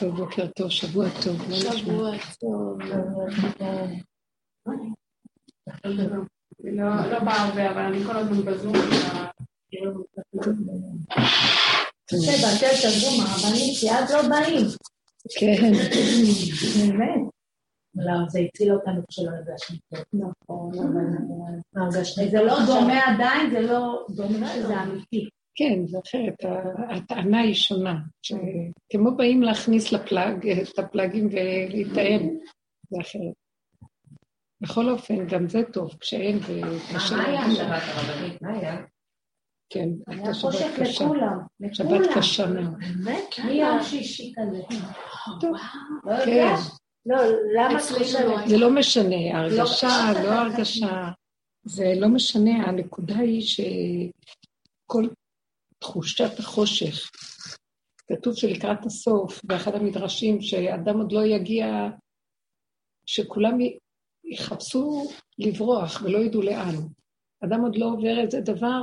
טוב, בוקר טוב, שבוע טוב. שבוע טוב. לא, לא בא הרבה, אבל אני כל הזמן בזום. תן תזום, הרבנים, אז לא באים. כן. באמת. לא, זה הציל אותנו כשלא הרגשנו טוב. נכון, זה לא דומה עדיין, זה לא דומה, זה אמיתי. כן, זה אחרת, הטענה היא שונה. כמו באים להכניס לפלאג, את הפלאגים ולהתאם, זה אחרת. בכל אופן, גם זה טוב, כשאין וקשה... מה היה השבת הרבנית? מה היה? כן, הייתה שבת קשה. שבת קשה מאוד. באמת? מיום שישי כזה. טוב, לא כן. לא, למה זה לא משנה, הרגשה, לא הרגשה, זה לא משנה, הנקודה היא שכל תחושת החושך, כתוב שלקראת הסוף, באחד המדרשים, שאדם עוד לא יגיע, שכולם יחפשו לברוח ולא ידעו לאן. אדם עוד לא עובר איזה דבר,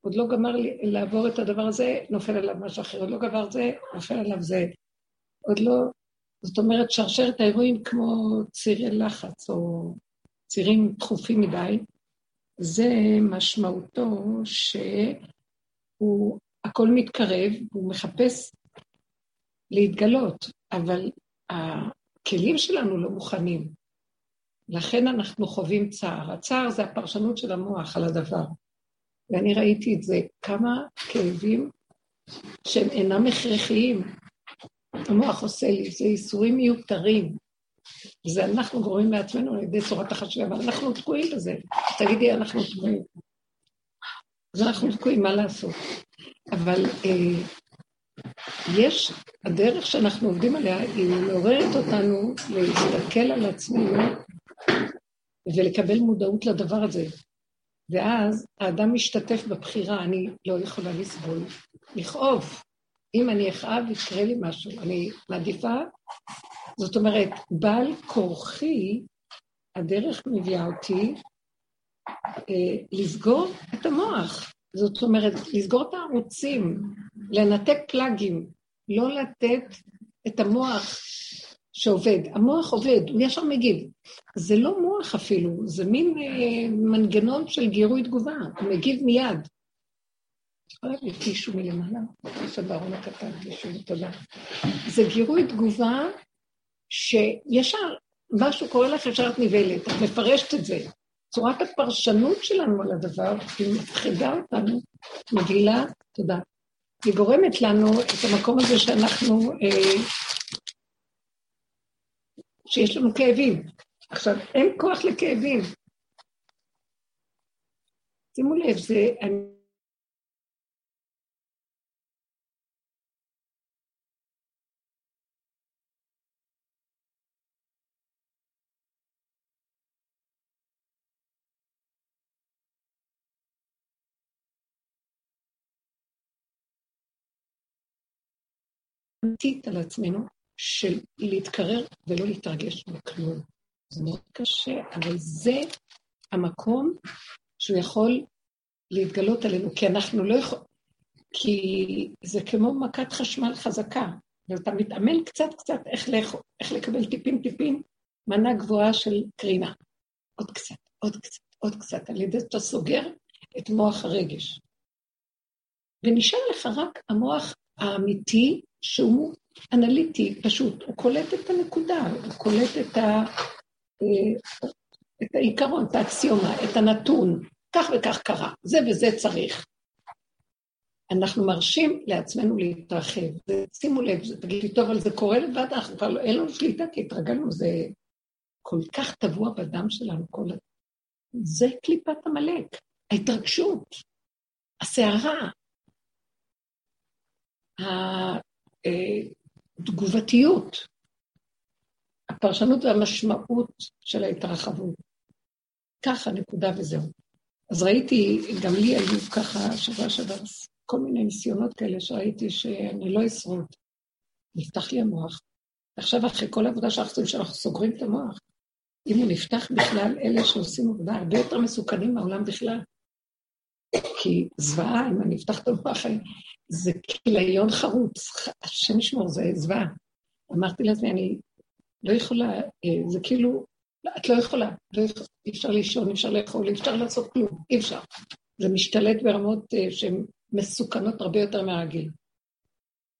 עוד לא גמר לעבור את הדבר הזה, נופל עליו משהו אחר, עוד לא גמר זה, נופל עליו זה. עוד לא, זאת אומרת, שרשרת האירועים כמו צירי לחץ או צירים דחופים מדי, זה משמעותו שהוא, הכל מתקרב, הוא מחפש להתגלות, אבל הכלים שלנו לא מוכנים. לכן אנחנו חווים צער. הצער זה הפרשנות של המוח על הדבר. ואני ראיתי את זה, כמה כאבים שהם אינם הכרחיים. המוח עושה לי, זה ייסורים מיותרים. זה אנחנו גורמים לעצמנו על ידי צורת החשיבה, אבל אנחנו תקועים בזה. תגידי, אנחנו תקועים. אז אנחנו תקועים, מה לעשות? אבל אה, יש, הדרך שאנחנו עובדים עליה, היא מעוררת אותנו להסתכל על עצמנו ולקבל מודעות לדבר הזה. ואז האדם משתתף בבחירה, אני לא יכולה לסבול, לכאוב. אם אני אכאב, יקרה לי משהו. אני מעדיפה, זאת אומרת, בעל כורחי, הדרך מביאה אותי לסגור את המוח. זאת אומרת, לסגור את הערוצים, לנתק פלאגים, לא לתת את המוח שעובד. המוח עובד, הוא ישר מגיב. זה לא מוח אפילו, זה מין אה, מנגנון של גירוי תגובה, הוא מגיב מיד. יכולה להביא מלמעלה? יש בארון הקטן טישו, תודה. זה גירוי תגובה שישר משהו קורה לך, ישר את נבהלת, את מפרשת את זה. צורת הפרשנות שלנו על הדבר, היא מפחידה אותנו, מגעילה, תודה. היא גורמת לנו את המקום הזה שאנחנו, אה, שיש לנו כאבים. עכשיו, אין כוח לכאבים. שימו לב, זה... אני... אמיתית על עצמנו של להתקרר ולא להתרגש מכלום. זה מאוד קשה, אבל זה המקום שהוא יכול להתגלות עלינו, כי אנחנו לא יכולים... כי זה כמו מכת חשמל חזקה, ואתה מתאמן קצת קצת איך, לאכ... איך לקבל טיפין-טיפין מנה גבוהה של קרינה. עוד קצת, עוד קצת, עוד קצת, על ידי שאתה סוגר את מוח הרגש. ונשאר לך רק המוח האמיתי שהוא אנליטי, פשוט, הוא קולט את הנקודה, הוא קולט את, ה, אה, את העיקרון, את האקסיומה, את הנתון, כך וכך קרה, זה וזה צריך. אנחנו מרשים לעצמנו להתרחב. שימו לב, תגידי, טוב, אבל זה קורה לבד, אנחנו כבר לא, אין לנו שליטה, כי התרגלנו, זה כל כך טבוע בדם שלנו, כל... זה קליפת עמלק, ההתרגשות, הסערה, התגובתיות, הפרשנות והמשמעות של ההתרחבות. ככה, נקודה וזהו. אז ראיתי, גם לי היו ככה שבוע שעבר כל מיני ניסיונות כאלה שראיתי שאני לא אשרוד. נפתח לי המוח. עכשיו, אחרי כל העבודה שאנחנו עושים, שאנחנו סוגרים את המוח, אם הוא נפתח בכלל, אלה שעושים עבודה הרבה יותר מסוכנים מהעולם בכלל. כי זוועה, אם אני אפתח את המוח, זה כיליון חרוץ, השם ישמור, זה זוועה. אמרתי לעצמי, אני לא יכולה, אה, זה כאילו, את לא יכולה, לא יכול, אי אפשר לישון, אי אפשר לאכול, אי אפשר לעשות כלום, אי אפשר. זה משתלט ברמות אה, שהן מסוכנות הרבה יותר מהרגיל.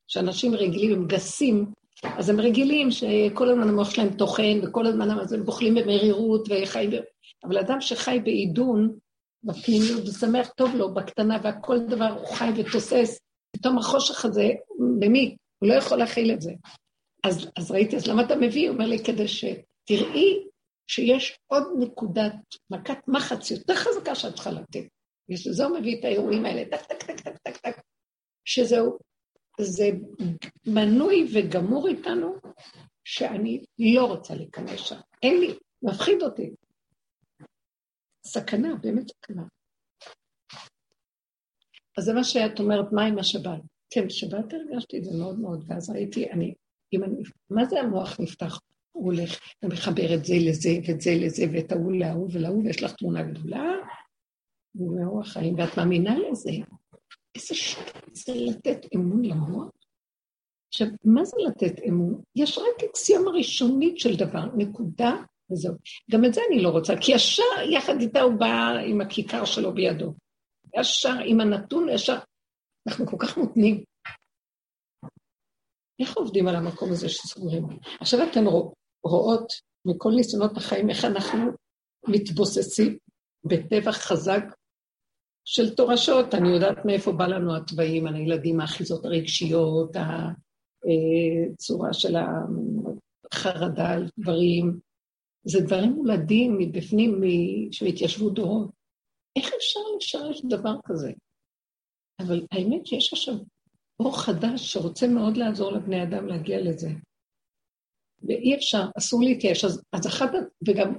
כשאנשים רגילים, הם גסים, אז הם רגילים שכל הזמן המוח שלהם טוחן, וכל הזמן הם בוחלים במרירות וחיים... אבל אדם שחי בעידון, בפנימיות, ושמח טוב לו בקטנה, והכל דבר הוא חי ותוסס, פתאום החושך הזה, במי? הוא לא יכול להכיל את זה. אז, אז ראיתי, אז למה אתה מביא? הוא אומר לי, כדי שתראי שיש עוד נקודת מכת מחץ יותר חזקה שאת צריכה לתת. ושזה הוא מביא את האירועים האלה, טק, טק, טק, טק, טק, טק, שזהו, זה מנוי וגמור איתנו, שאני לא רוצה להיכנס שם. אין לי, מפחיד אותי. סכנה, באמת סכנה. אז זה מה שאת אומרת, מה עם השבת? כן, בשבת הרגשתי את זה מאוד מאוד, ואז ראיתי, אני, אם אני, מה זה המוח נפתח? הוא הולך ומחבר את זה לזה, ואת זה לזה, ואת ההוא להוא ולהוא, ויש לך תמונה גדולה, ומאורח חיים, ואת מאמינה לזה. איזה שטות זה לתת אמון למוח? עכשיו, מה זה לתת אמון? יש רק אקסיומה ראשונית של דבר, נקודה, וזהו. גם את זה אני לא רוצה, כי ישר יחד איתה הוא בא עם הכיכר שלו בידו. ישר עם הנתון, ישר... אנחנו כל כך מותנים. איך עובדים על המקום הזה שסוגרים? עכשיו אתן רואות מכל ניסיונות החיים איך אנחנו מתבוססים בטבח חזק של תורשות. אני יודעת מאיפה בא לנו התוואים על הילדים, האחיזות הרגשיות, הצורה של החרדה על דברים. זה דברים מולדים מבפנים, שהתיישבו דורות. איך אפשר לשרש דבר כזה? אבל האמת שיש עכשיו אור חדש שרוצה מאוד לעזור לבני אדם להגיע לזה. ואי אפשר, אסור להתייאש. אז, אז אחת, וגם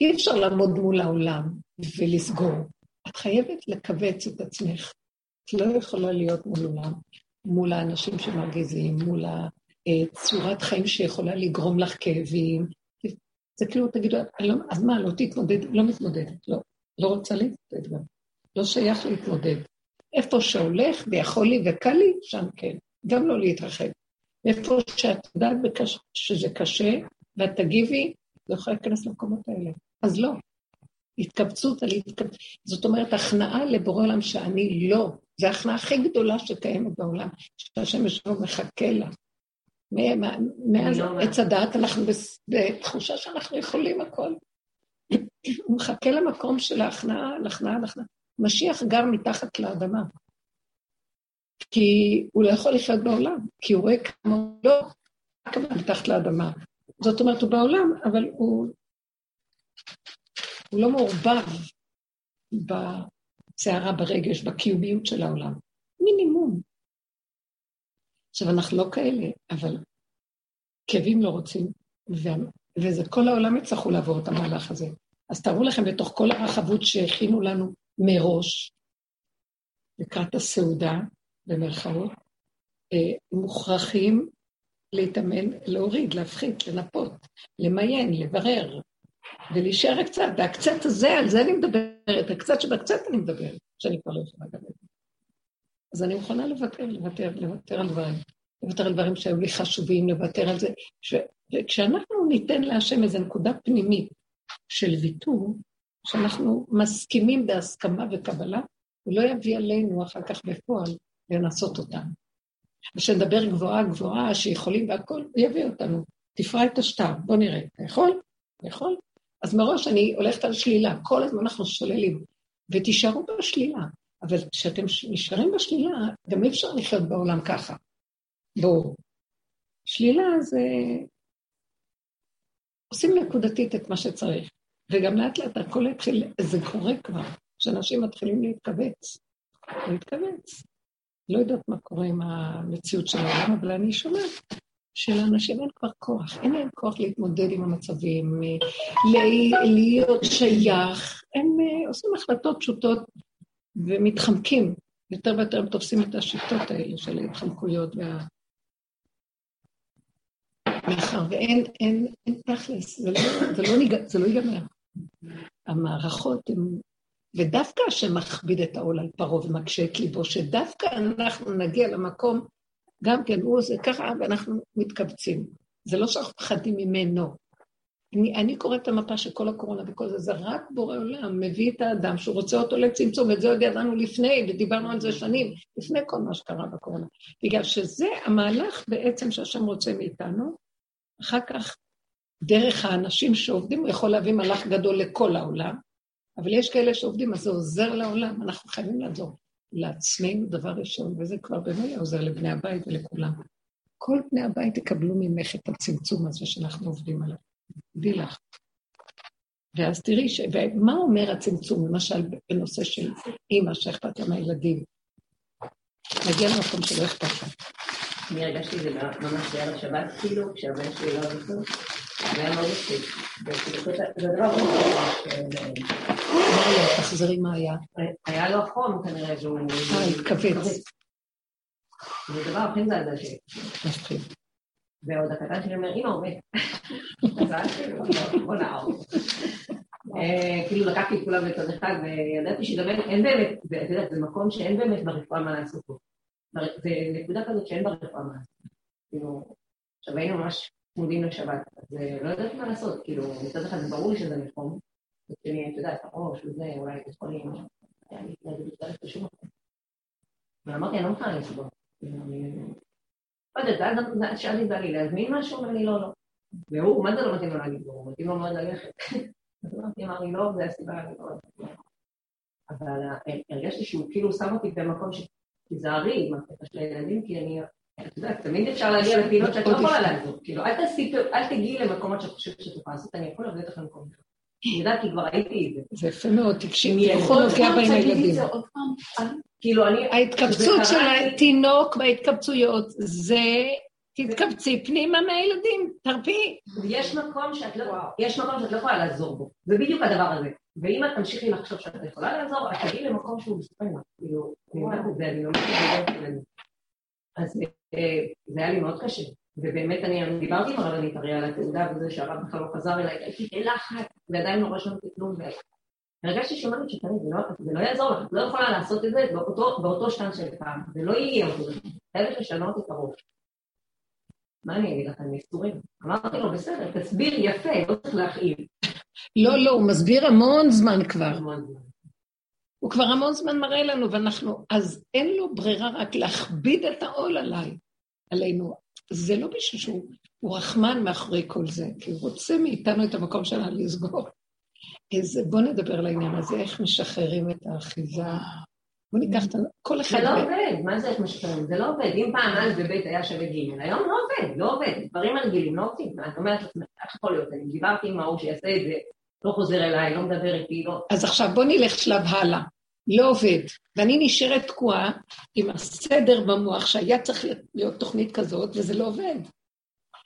אי אפשר לעמוד מול העולם ולסגור. את חייבת לכווץ את עצמך. את לא יכולה להיות מול עולם, מול האנשים שמרגיזים, מול הצורת חיים שיכולה לגרום לך כאבים. זה כאילו, תגידו, לא, אז מה, לא תתמודד? לא מתמודדת, לא. לא רוצה להתמודד גם. לא שייך להתמודד. איפה שהולך ויכול לי וקל לי, שם כן. גם לא להתרחב. איפה שאת יודעת שזה קשה, ואת תגיבי, לא יכולה להיכנס למקומות האלה. אז לא. התקבצות על התקבצות. זאת אומרת, הכנעה לבורא עולם שאני לא. זו ההכנעה הכי גדולה שקיימת בעולם, שהשם ישבו מחכה לה. מאז לא עץ הדעת אנחנו בתחושה שאנחנו יכולים הכל. הוא מחכה למקום של ההכנעה, להכנעה, להכנעה. משיח גר מתחת לאדמה. כי הוא לא יכול לחיות בעולם, כי הוא רואה כמה הוא לא, כמה מתחת לאדמה. זאת אומרת, הוא בעולם, אבל הוא, הוא לא מעורבב בסערה, ברגש, בקיומיות של העולם. מינימום. עכשיו, אנחנו לא כאלה, אבל כאבים לא רוצים, וזה כל העולם יצטרכו לעבור את המהלך הזה. אז תארו לכם, בתוך כל הרחבות שהכינו לנו מראש, לקראת הסעודה, במרכאות, אה, מוכרחים להתאמן, להוריד, להפחית, לנפות, למיין, לברר, ולהישאר קצת. והקצת הזה, על זה אני מדברת, הקצת שבקצת אני מדברת, שאני כבר לא יכולה לדבר. אז אני מוכנה לוותר, לוותר, לוותר על דברים. לוותר על דברים שהיו לי חשובים, לוותר על זה. ש... וכשאנחנו ניתן להשם איזו נקודה פנימית של ויתור, שאנחנו מסכימים בהסכמה וקבלה, הוא לא יביא עלינו אחר כך בפועל לנסות אותם. ושנדבר גבוהה גבוהה, שיכולים והכול, הוא יביא אותנו. תפרע את השטר, בוא נראה. אתה יכול? אתה יכול? אז מראש אני הולכת על שלילה, כל הזמן אנחנו שוללים, ותישארו בשלילה. אבל כשאתם נשארים בשלילה, גם אי אפשר לחיות בעולם ככה. בואו. שלילה זה... עושים נקודתית את מה שצריך, וגם לאט לאט הכל יתחיל, זה קורה כבר, שאנשים מתחילים להתכווץ. להתכווץ. לא יודעת מה קורה עם המציאות של העולם, אבל אני שומעת שלאנשים אין כבר כוח, אין להם כוח להתמודד עם המצבים, להיות שייך, הם אה, עושים החלטות פשוטות ומתחמקים. יותר ויותר הם תופסים את השיטות האלה של ההתחמקויות וה... מאחר ואין אין, אין תכלס, זה לא, זה, לא ניג, זה לא ייגמר. המערכות הן... ודווקא השם מכביד את העול על פרעה ומקשה את ליבו, שדווקא אנחנו נגיע למקום גם כן, הוא עושה ככה, ואנחנו מתכווצים. זה לא שאנחנו פחדים ממנו. אני, אני קוראת את המפה של כל הקורונה וכל זה, זה רק בורא עולם מביא את האדם שהוא רוצה אותו לצמצום, ואת זה עוד ידענו לפני, ודיברנו על זה שנים, לפני כל מה שקרה בקורונה. בגלל שזה המהלך בעצם שהשם רוצה מאיתנו, אחר כך, דרך האנשים שעובדים, הוא יכול להביא מהלך גדול לכל העולם, אבל יש כאלה שעובדים, אז זה עוזר לעולם, אנחנו חייבים לעזור לעצמנו דבר ראשון, וזה כבר באמת עוזר לבני הבית ולכולם. כל בני הבית יקבלו ממך את הצמצום הזה שאנחנו עובדים עליו. תדעי לך. ואז תראי, ש... ומה אומר הצמצום, למשל בנושא של אימא שאכפת לה מהילדים? נגיע למקום שלא אכפת לה. אני הרגשתי את זה ממש ליד השבת, כאילו, כשהבן שלי לא זוכר, זה היה מאוד מצחיק. זה דבר מה היה? תחזרי מה היה. היה לו חום כנראה, והוא... אה, התכווץ. זה דבר הכי מזעזע ש... מפחיד. ועוד הקטן שלי אומר, אמא, הוא תראו, בוא נער. אה, כאילו לקחתי את כולם לצד אחד, וידעתי שגם אין באמת, ואת יודעת, זה מקום שאין באמת ברפואה מה לעשות פה. זה נקודה כזאת שאין ברפואה מה לעשות. כאילו, עכשיו היינו ממש צמודים לשבת, אז אה, לא יודעת מה לעשות, כאילו, מצד אחד זה ברור לי שזה נכון, וכשאני, את יודעת, הראש וזה, אולי בית חולים, היה לי התנגדות לשום מקום. ואמרתי, אני לא מוכנה לסגור. לא יודעת, ואז שאלתי את בעלי, להזמין משהו? הוא אומר לי, לא, לא. והוא, מה זה לא מתאים לו להגיד לו? הוא מתאים לו מאוד ללכת. אז אמרתי, אמר לי, לא, זה הסיבה, אבל אה, הרגשתי שהוא כאילו שם אותי במקום שתיזהרי עם הקטע של הילדים, כי אני, את יודעת, תמיד אפשר להגיע לפינות שאת לא יכולה לעזור. כאילו, אל תגיעי למקומות שאת חושבת שאת יכולה לעשות, אני יכול להביא אותך למקום אחר. אני יודעת, כי כבר הייתי את זה. זה יפה מאוד, תקשיבי, יכול להופיע בהם הילדים. כאילו, אני... ההתקבצות של התינוק בהתקבצויות, זה תתקבצי פנימה מהילדים, תרפי. יש מקום שאת לא, יש מקום שאת לא יכולה לעזור בו, זה בדיוק הדבר הזה. ואם את תמשיכי לחשוב שאת יכולה לעזור, את תגיעי למקום שהוא מסוכן כאילו, אני אומרת את זה, אני לא מכירה אז אה, זה היה לי מאוד קשה. ובאמת אני דיברתי עם הרבנית הרי על התעודה וזה שהרב בכלל לא חזר אליי, הייתי בלחץ, ועדיין לא רשמתי כלום, והרגשתי שאומרת שתראי, זה לא יעזור לך, את לא יכולה לעשות את זה באותו שטן של פעם, זה לא יהיה אותו דבר, חייבת לשנות את הראש. מה אני אגיד לכם, מסתורים? אמרתי לו, בסדר, תסביר יפה, לא צריך להכאיב. לא, לא, הוא מסביר המון זמן כבר. הוא כבר המון זמן מראה לנו, ואנחנו, אז אין לו ברירה רק להכביד את העול עליי, עלינו. זה לא בשביל שהוא רחמן מאחורי כל זה, כי הוא רוצה מאיתנו את המקום שלנו לסגור. אז בואו נדבר על העניין הזה, איך משחררים את האחיזה. בואו ניקח את כל אחד... זה לא עובד, מה זה איך משחררים? זה לא עובד. אם פעם א' בבית היה שווה ג', היום לא עובד, לא עובד. דברים הרגילים לא עובדים. את אומרת לעצמך, איך יכול להיות? אני דיברתי עם ההוא שיעשה את זה, לא חוזר אליי, לא מדבר איתי, לא... אז עכשיו בואו נלך שלב הלאה. לא עובד. ואני נשארת תקועה עם הסדר במוח שהיה צריך להיות תוכנית כזאת, וזה לא עובד.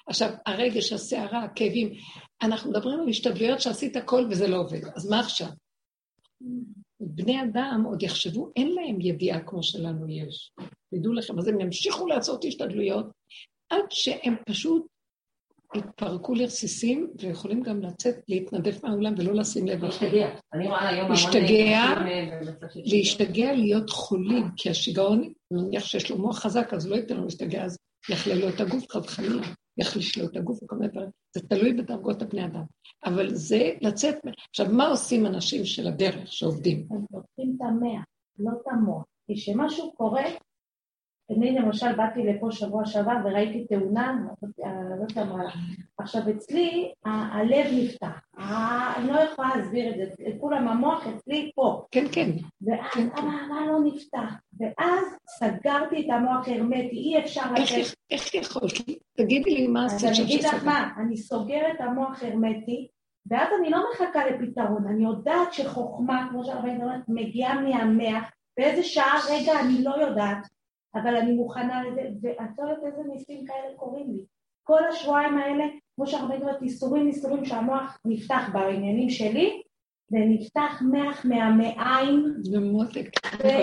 עכשיו, הרגש, הסערה, הכאבים, אנחנו מדברים על השתדלויות שעשית הכל וזה לא עובד, אז מה עכשיו? בני אדם עוד יחשבו, אין להם ידיעה כמו שלנו יש. תדעו לכם, אז הם ימשיכו לעשות השתדלויות עד שהם פשוט התפרקו לרסיסים, ויכולים גם לצאת, להתנדף מהעולם ולא לשים לב. להשתגע. אני רואה היום המון... להשתגע, להשתגע להיות חולים, כי השיגעון, נניח שיש לו מוח חזק, אז לא ייתן לו להשתגע, אז יכלה לו את הגוף, חד חלילה, יחליש לו את הגוף וכל מיני דברים. זה תלוי בדרגות הבני אדם. אבל זה לצאת... עכשיו, מה עושים אנשים של הדרך שעובדים? הם לוקחים את המאה, לא את המוח. כשמשהו קורה, אני למשל באתי לפה שבוע שעבר וראיתי תאונה, לא יודעת מה, עכשיו אצלי הלב נפתח, אני לא יכולה להסביר את זה, כולם המוח אצלי פה. כן, כן. ואז המערה לא נפתח, ואז סגרתי את המוח הרמטי, אי אפשר לתת... איך יכולת? תגידי לי מה עשית שם שסגרת. אני אגיד לך מה, אני סוגרת המוח הרמטי, ואז אני לא מחכה לפתרון, אני יודעת שחוכמה, כמו שהרבה אומרת, מגיעה מהמח, באיזה שעה, רגע, אני לא יודעת. אבל אני מוכנה לזה, ואת לא יודעת איזה ניסים כאלה קורים לי. כל השבועיים האלה, כמו שהרבה דברים, איסורים איסורים שהמוח נפתח בעניינים שלי, ונפתח מח מהמעיים. זה מותק.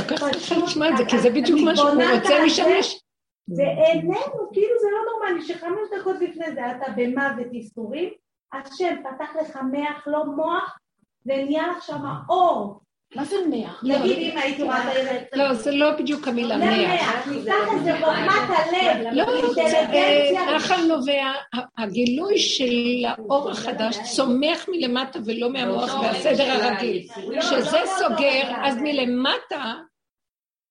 כל כך צריך לשמוע את זה, כי זה בדיוק מה שהוא רוצה משמש. ועינינו, כאילו זה לא נורמלי, שחמש דקות לפני זה אתה במוות איסורים, השם פתח לך מח, לא מוח, ונהיה לך שם אור. מה זה מאה? נגיד אם הייתי רואה את הילד... לא, זה לא בדיוק המילה זה מאה. מאה, נפתח איזה חוכמת הלב, לא, זה אינטליגנציה. נחל נובע, הגילוי של האור החדש צומח מלמטה ולא מהמוח והסדר הרגיל. כשזה סוגר, אז מלמטה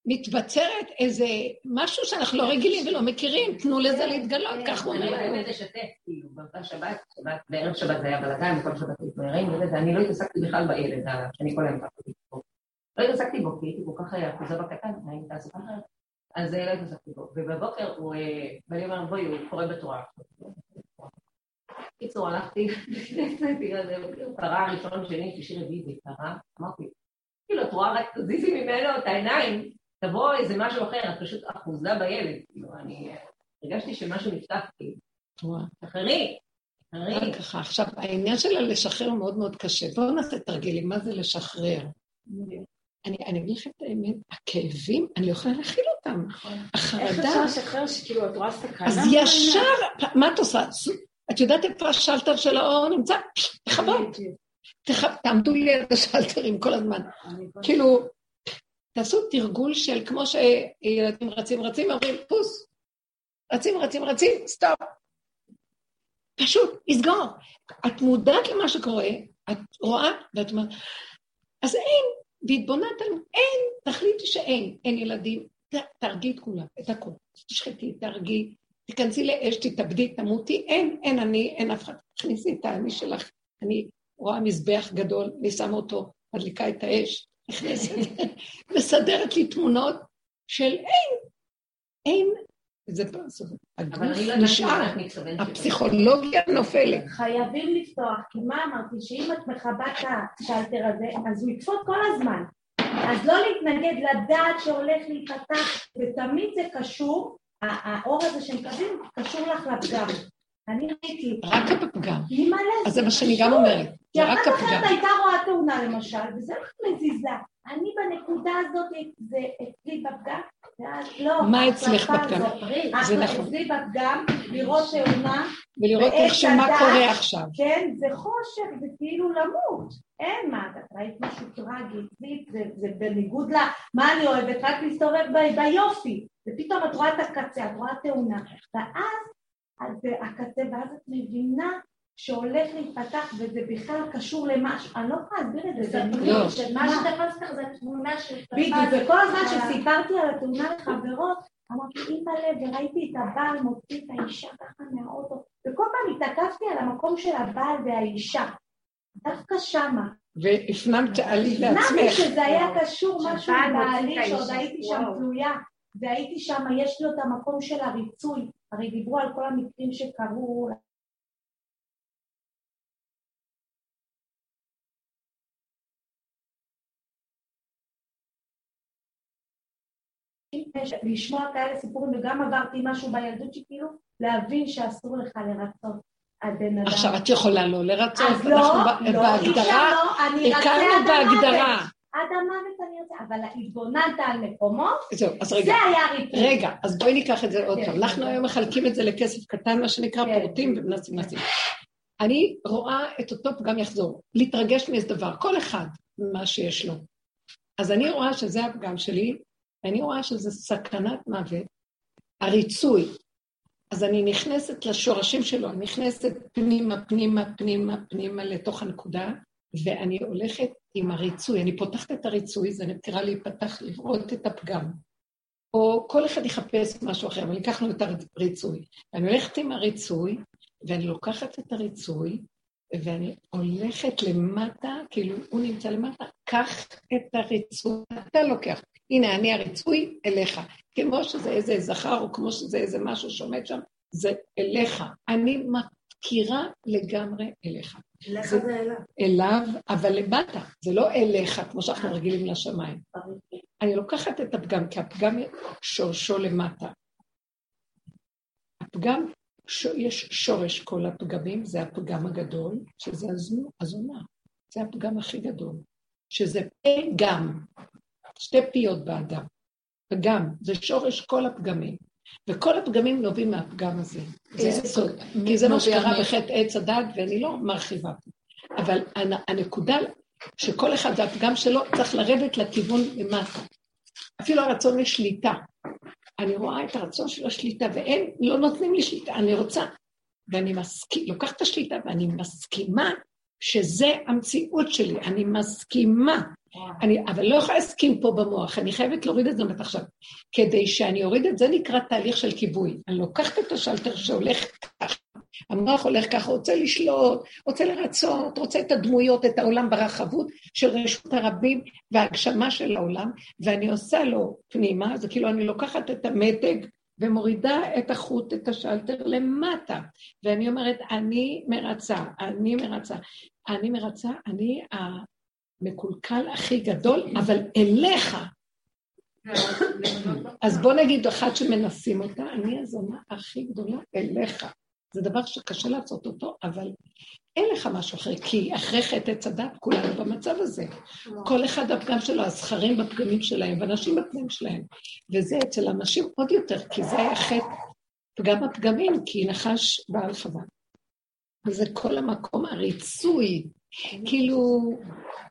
מתבצרת איזה משהו שאנחנו לא רגילים ולא מכירים, תנו לזה להתגלות, כך הוא אני אומר. באמת לשתף, כאילו, באותה שבת, שבת, בערב שבת זה היה בלאגן, וכל שבת מתמהרים, ואני לא התעסקתי בכלל בילד, שאני כל היום פחדתי. לא התעסקתי בו, כי הייתי כל כך אחוזה בקטן, הייתי תעסוקה אחרת. אז אה, לא התעסקתי בו. ובבוקר הוא, אה, ואני אומרת, בואי, הוא קורא בתורה. קיצור, הלכתי, הוא קרא ראשון, שני, שלישי, רביעי, זה קרה, אמרתי, כאילו, את רואה, רק תזיזי ממנו את העיניים, תבוא איזה משהו אחר, את פשוט אחוזה בילד. כאילו, אני אה, הרגשתי שמשהו נפתח, כאילו. רק ככה, עכשיו, העניין של הלשחרר מאוד מאוד קשה. בואו נעשה תרגילים, מה זה לשחרר? אני אני אגיד לכם את האמת, הכאבים, אני לא יכולה להכיל אותם. איך החרדה, אפשר לשחרר שכאילו את רואה סכנה? אז ישר, מה את עושה? את יודעת איפה השלטר של האור נמצא? תכבות. תכ- תעמדו ליד השלטרים כל הזמן. כאילו, תעשו תרגול של כמו שילדים רצים רצים, אומרים פוס. רצים רצים רצים, סטופ. פשוט, לסגור. את מודעת למה שקורה, את רואה, ואת אומרת, אז אין, והתבוננת על אין, תחליטי שאין, אין ילדים, ת- תהרגי את כולם, את הכול. תשחטי, תהרגי, תיכנסי לאש, תתאבדי, תמותי, אין, אין אני, אין אף אחד. תכניסי את האני שלך. אני רואה מזבח גדול, אני שמה אותו, מדליקה את האש, נכנסת, מסדרת לי תמונות של אין, אין, זה הגוף לא יודעת נשאר. הפסיכולוגיה נופלת. חייבים לפתוח, כי מה אמרתי? שאם את מכבה את השלטר הזה, אז הוא יקפוץ כל הזמן. אז לא להתנגד, לדעת שהולך להיפתח, ותמיד זה קשור, האור הזה שמקבלים קשור לך לפגם. אני ראיתי, רק הפגם. אז זה מה שאני גם אומרת, כי זה רק אחת אחרת הפגם. הייתה רואה תאונה למשל, וזה לא מזיזה. אני בנקודה הזאת, זה אצלי בפגם. מה אצלך בפגם? זה נכון. אצלי בפגם, לראות תאונה, ולראות ועץ איכשהו מה הדעת. קורה עכשיו. כן, זה חושך, זה כאילו למות. אין מה, את ראית משהו טרגי, זה, בניגוד ל... מה אני אוהבת? רק להסתובב ביופי. ופתאום את רואה את הקצה, את רואה תאונה. ואז, הקצה, ואז את מבינה שהולך להיפתח, וזה בכלל קשור למשהו. אני לא יכולה להסביר את זה. זה לא. שמה מה שתפס לך זה התמונה של... בדיוק, וכל הזמן שסיפרתי על התאונה לחברות, אמרתי, אימא'לה, וראיתי את הבעל מוציא את האישה ככה מהאוטו, וכל פעם התעכבתי על המקום של הבעל והאישה, דווקא שמה. והפנמת עלי לעצמך. שזה היה קשור משהו את שעוד. הייתי שם. תלויה, והייתי שם, יש לו את המקום של הריצוי, הרי דיברו על כל המקרים שקרו, לשמוע כאלה סיפורים, וגם עברתי משהו בילדות שכאילו, להבין שאסור לך לרצות הבן אדם. עכשיו, את יכולה לא לרצות, אז לא, אנחנו ב- לא, בהגדרה, לא, ארצה הכרנו. בהגדרה. עד המוות אני רוצה, אבל התבוננת על מקומות, זהו, אז זה רגע, היה ריפוי. רגע, אז בואי ניקח את זה עוד כן. פעם. אנחנו היום מחלקים את זה לכסף קטן, מה שנקרא כן. פורטים ומנסים לשים. אני רואה את אותו פגם יחזור, להתרגש מאיזה דבר, כל אחד מה שיש לו. אז אני רואה שזה הפגם שלי, ואני רואה שזה סכנת מוות, הריצוי. אז אני נכנסת לשורשים שלו, אני נכנסת פנימה, פנימה, פנימה, פנימה לתוך הנקודה, ואני הולכת עם הריצוי, אני פותחת את הריצוי, זה נקרא להיפתח, לראות את הפגם. או כל אחד יחפש משהו אחר, אבל ייקח לו את הריצוי. אני הולכת עם הריצוי, ואני לוקחת את הריצוי, ואני הולכת למטה, כאילו הוא נמצא למטה, קח את הריצוי, אתה לוקח. הנה, אני הריצוי אליך. כמו שזה איזה זכר, או כמו שזה איזה משהו שעומד שם, זה אליך. אני מכירה לגמרי אליך. לך זה- זה אליו. אליו, אבל למטה, זה לא אליך, כמו שאנחנו רגילים לשמיים. אני לוקחת את הפגם, כי הפגם שורשו למטה. הפגם, ש... יש שורש כל הפגמים, זה הפגם הגדול, שזה הזונה. זה הפגם הכי גדול. שזה פגם, שתי פיות באדם. פגם, זה שורש כל הפגמים. וכל הפגמים נובעים מהפגם הזה. זה איזה הסוד. פג- כי זה מה שקרה? בחטא עץ הדת, ואני לא מרחיבה פה. אבל הנ- הנקודה, שכל אחד והפגם שלו צריך לרדת לכיוון למטה. אפילו הרצון לשליטה. אני רואה את הרצון של השליטה, והם לא נותנים לי שליטה, אני רוצה. ואני מסכים, לוקחת את השליטה ואני מסכימה שזה המציאות שלי, אני מסכימה. אני, אבל לא יכולה להסכים פה במוח, אני חייבת להוריד את זה עכשיו. כדי שאני אוריד את זה, נקרא תהליך של כיבוי. אני לוקחת את השלטר שהולך ככה, המוח הולך ככה, רוצה לשלוט, רוצה לרצות, רוצה את הדמויות, את העולם ברחבות של רשות הרבים והגשמה של העולם, ואני עושה לו פנימה, זה כאילו אני לוקחת את המתג ומורידה את החוט, את השלטר למטה. ואני אומרת, אני מרצה, אני מרצה. אני מרצה, אני המקולקל הכי גדול, אבל אליך. אז בוא נגיד אחת שמנסים אותה, אני הזונה הכי גדולה אליך. זה דבר שקשה לעשות אותו, אבל אין לך משהו אחר, כי אחרי חטא עץ הדת כולנו במצב הזה. כל אחד הפגם שלו, הזכרים בפגמים שלהם, ואנשים בפגמים שלהם. וזה אצל אנשים עוד יותר, כי זה היה חטא פגם הפגמים, כי נחש בעל חווה. וזה כל המקום הריצוי, כאילו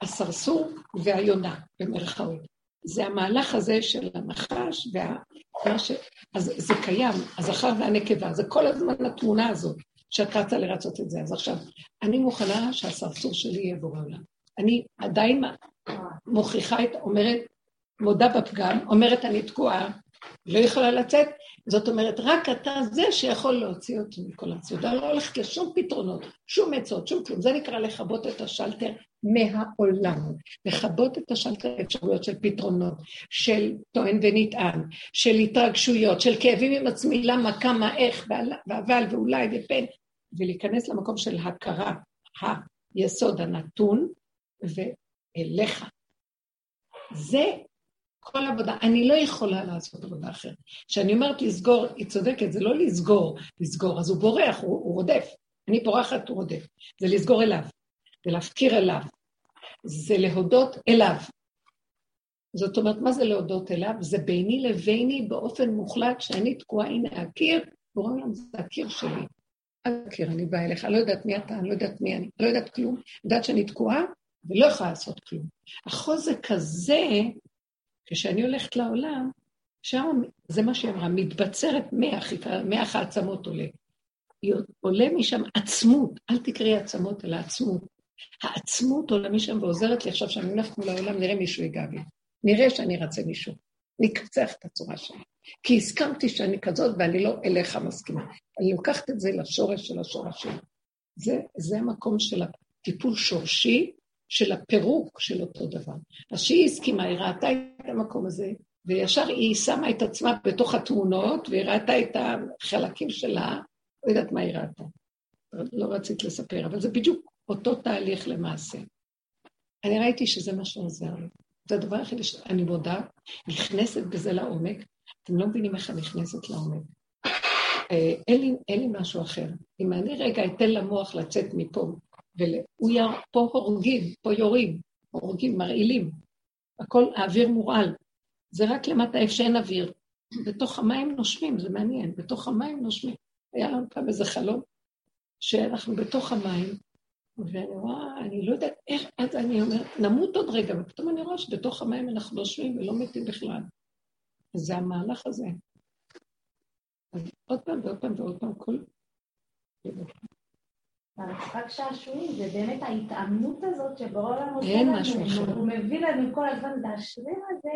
הסרסור והיונה, במרכאות. זה המהלך הזה של הנחש וה... ש... אז זה קיים, הזכר והנקבה, זה כל הזמן התמונה הזאת, שאת רצה לרצות את זה. אז עכשיו, אני מוכנה שהסרסור שלי יהיה בורא עולם. אני עדיין מוכיחה את, אומרת, מודה בפגם, אומרת אני תקועה, לא יכולה לצאת, זאת אומרת, רק אתה זה שיכול להוציא אותי מכל הסעודה, לא הולכת לשום פתרונות, שום עצות, שום כלום. זה נקרא לכבות את השלטר מהעולם. לכבות את השלטר האפשרויות של פתרונות, של טוען ונטען, של התרגשויות, של כאבים עם עצמי, למה, כמה, איך, ואבל ואולי ופן, ולהיכנס למקום של הכרה, היסוד הנתון, ואליך. זה כל עבודה. אני לא יכולה לעשות עבודה אחרת. כשאני אומרת לסגור, היא צודקת, זה לא לסגור, לסגור, אז הוא בורח, הוא, הוא רודף. אני בורחת, הוא רודף. זה לסגור אליו, זה להפקיר אליו, זה להודות אליו. זאת אומרת, מה זה להודות אליו? זה ביני לביני באופן מוחלט שאני תקועה, הנה הקיר, בורא עולם זה הקיר שלי. הקיר, אני באה אליך, אני לא יודעת מי אתה, אני לא יודעת מי אני, לא יודעת כלום, יודעת שאני תקועה ולא יכולה לעשות כלום. החוזק הזה כשאני הולכת לעולם, שם, זה מה שהיא אמרה, מתבצרת מח, מח העצמות עולה. עולה משם עצמות, אל תקראי עצמות, אלא עצמות. העצמות עולה משם ועוזרת לי עכשיו שאני הולכת מול העולם, נראה מישהו ייגע בי. נראה שאני רצה מישהו. נקצח את הצורה שלי. כי הסכמתי שאני כזאת ואני לא אליך מסכימה. אני לוקחת את זה לשורש של השורש שלי. זה, זה המקום של הטיפול שורשי, של הפירוק של אותו דבר. אז שהיא הסכימה, היא ראתה את המקום הזה, וישר היא שמה את עצמה בתוך התמונות, והיא ראתה את החלקים שלה, לא יודעת מה היא ראתה. לא רצית לספר, אבל זה בדיוק אותו תהליך למעשה. אני ראיתי שזה מה שעוזר לי. זה הדבר היחידי שאני מודה, נכנסת בזה לעומק. אתם לא מבינים איך אני נכנסת לעומק. אה, אין לי, אין לי משהו אחר. אם אני רגע אתן למוח לצאת מפה, והוא יר... פה הורגים, פה יורים, הורגים, מרעילים. הכל, האוויר מורעל. זה רק למטה איפה שאין אוויר. בתוך המים נושמים, זה מעניין, בתוך המים נושמים. היה לנו פעם איזה חלום, שאנחנו בתוך המים, ואני רואה, אני לא יודעת איך, אז אני אומרת, נמות עוד רגע, ופתאום אני רואה שבתוך המים אנחנו נושמים ולא מתים בכלל. זה המהלך הזה. אז עוד פעם ועוד פעם ועוד פעם, כל... המשחק שעשועים זה באמת ההתאמנות הזאת שבורא עולם עושה לנו. הוא מביא לנו כל הזמן את השריר הזה.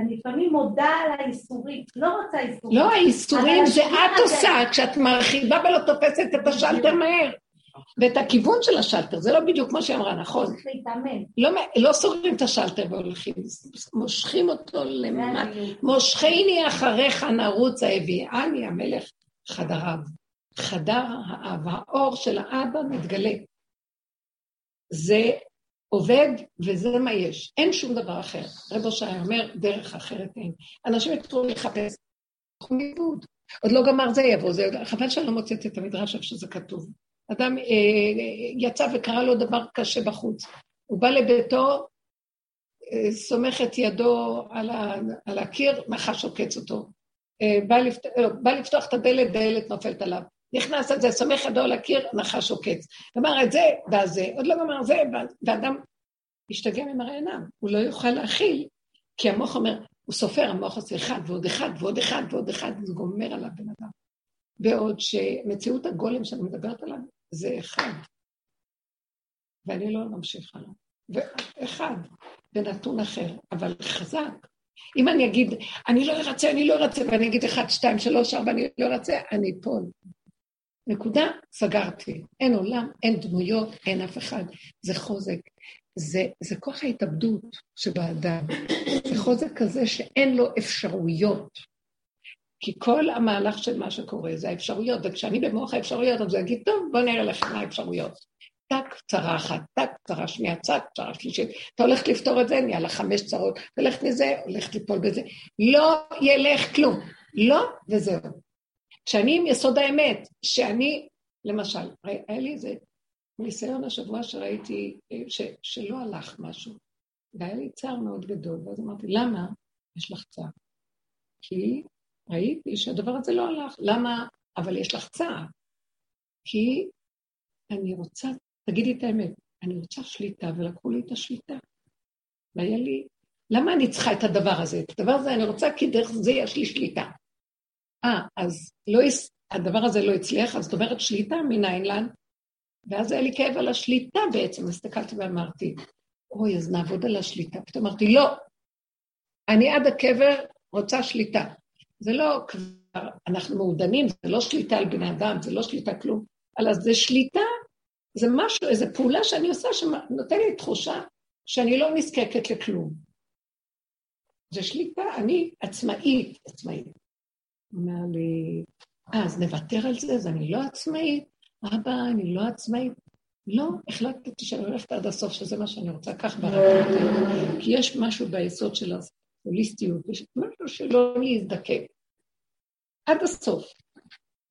אני לפעמים מודה על האיסורים, לא רוצה איסורים. לא, האיסורים זה את עושה, כשאת מרחיבה ולא תופסת את השלטר מהר. ואת הכיוון של השלטר, זה לא בדיוק כמו שהיא אמרה, נכון? צריך להתאמן. לא, לא סוגרים את השלטר והולכים, מושכים אותו למטה. מושכני אחריך נרוץ האביאני המלך חדריו. חדר האב, האור של האבא מתגלה. זה עובד וזה מה יש, אין שום דבר אחר. רבו שי אומר, דרך אחרת אין. אנשים יתחילו לחפש, הלכו לאיבוד. עוד לא גמר זה יבוא, זה, חבל שאני לא מוצאת את המדרש איפה שזה כתוב. אדם אה, יצא וקרא לו דבר קשה בחוץ. הוא בא לביתו, אה, סומך את ידו על, ה, על הקיר, נחש עוקץ אותו. אה, בא, לפת, אה, בא לפתוח את הדלת, דלת נופלת עליו. נכנס על זה, סומך ידו על הקיר, נחש עוקץ. גמר את זה, ואז זה, עוד לא גמר זה, ואדם ישתגע ממראה עיניו, הוא לא יוכל להכיל, כי המוח אומר, הוא סופר, המוח עושה אחד ועוד אחד ועוד אחד ועוד אחד, זה גומר עליו בן אדם. בעוד שמציאות הגולם שאני מדברת עליו זה אחד. ואני לא ממשיך הלאה. ואחד, בנתון אחר, אבל חזק. אם אני אגיד, אני לא ארצה, אני לא ארצה, ואני אגיד אחד, שתיים, שלוש, ארבע, אני לא ארצה, אני אפול. נקודה, סגרתי. אין עולם, אין דמויות, אין אף אחד. זה חוזק. זה, זה כוח ההתאבדות שבאדם. זה חוזק כזה שאין לו אפשרויות. כי כל המהלך של מה שקורה זה האפשרויות, וכשאני במוח האפשרויות, אז הוא יגיד, טוב, בוא נראה לכם מה האפשרויות. טק, צרה אחת, טק, צרה שנייה, צק, צרה שלישית. אתה הולך לפתור את זה, נהיה לך חמש צרות, הולכת מזה, הולכת ליפול בזה. לא ילך כלום. לא, וזהו. כשאני עם יסוד האמת, שאני, למשל, היה לי איזה ניסיון השבוע שראיתי אה, ש, שלא הלך משהו, והיה לי צער מאוד גדול, ואז אמרתי, למה יש לך צער? כי ראיתי שהדבר הזה לא הלך. למה? אבל יש לך צער. כי אני רוצה, תגידי את האמת, אני רוצה שליטה, ולקחו לי את השליטה. והיה לי, למה אני צריכה את הדבר הזה? את הדבר הזה אני רוצה כי דרך זה יש לי שליטה. אה, אז לא, הדבר הזה לא הצליח, אז זאת אומרת שליטה מניין לן? ואז היה לי כאב על השליטה בעצם, הסתכלתי ואמרתי, אוי, אז נעבוד על השליטה. פתאום אמרתי, לא, אני עד הקבר רוצה שליטה. זה לא כבר, אנחנו מעודנים, זה לא שליטה על בני אדם, זה לא שליטה כלום, אלא זה שליטה, זה משהו, איזו פעולה שאני עושה שנותן לי תחושה שאני לא נזקקת לכלום. זה שליטה, אני עצמאית, עצמאית. אומר לי, אה, אז נוותר על זה, אז אני לא עצמאית? אבא, אני לא עצמאית. לא, החלטתי שאני הולכת עד הסוף, שזה מה שאני רוצה, כך ברכבת. כי יש משהו ביסוד של ההוליסטיות, יש משהו שלא להזדקק. עד הסוף.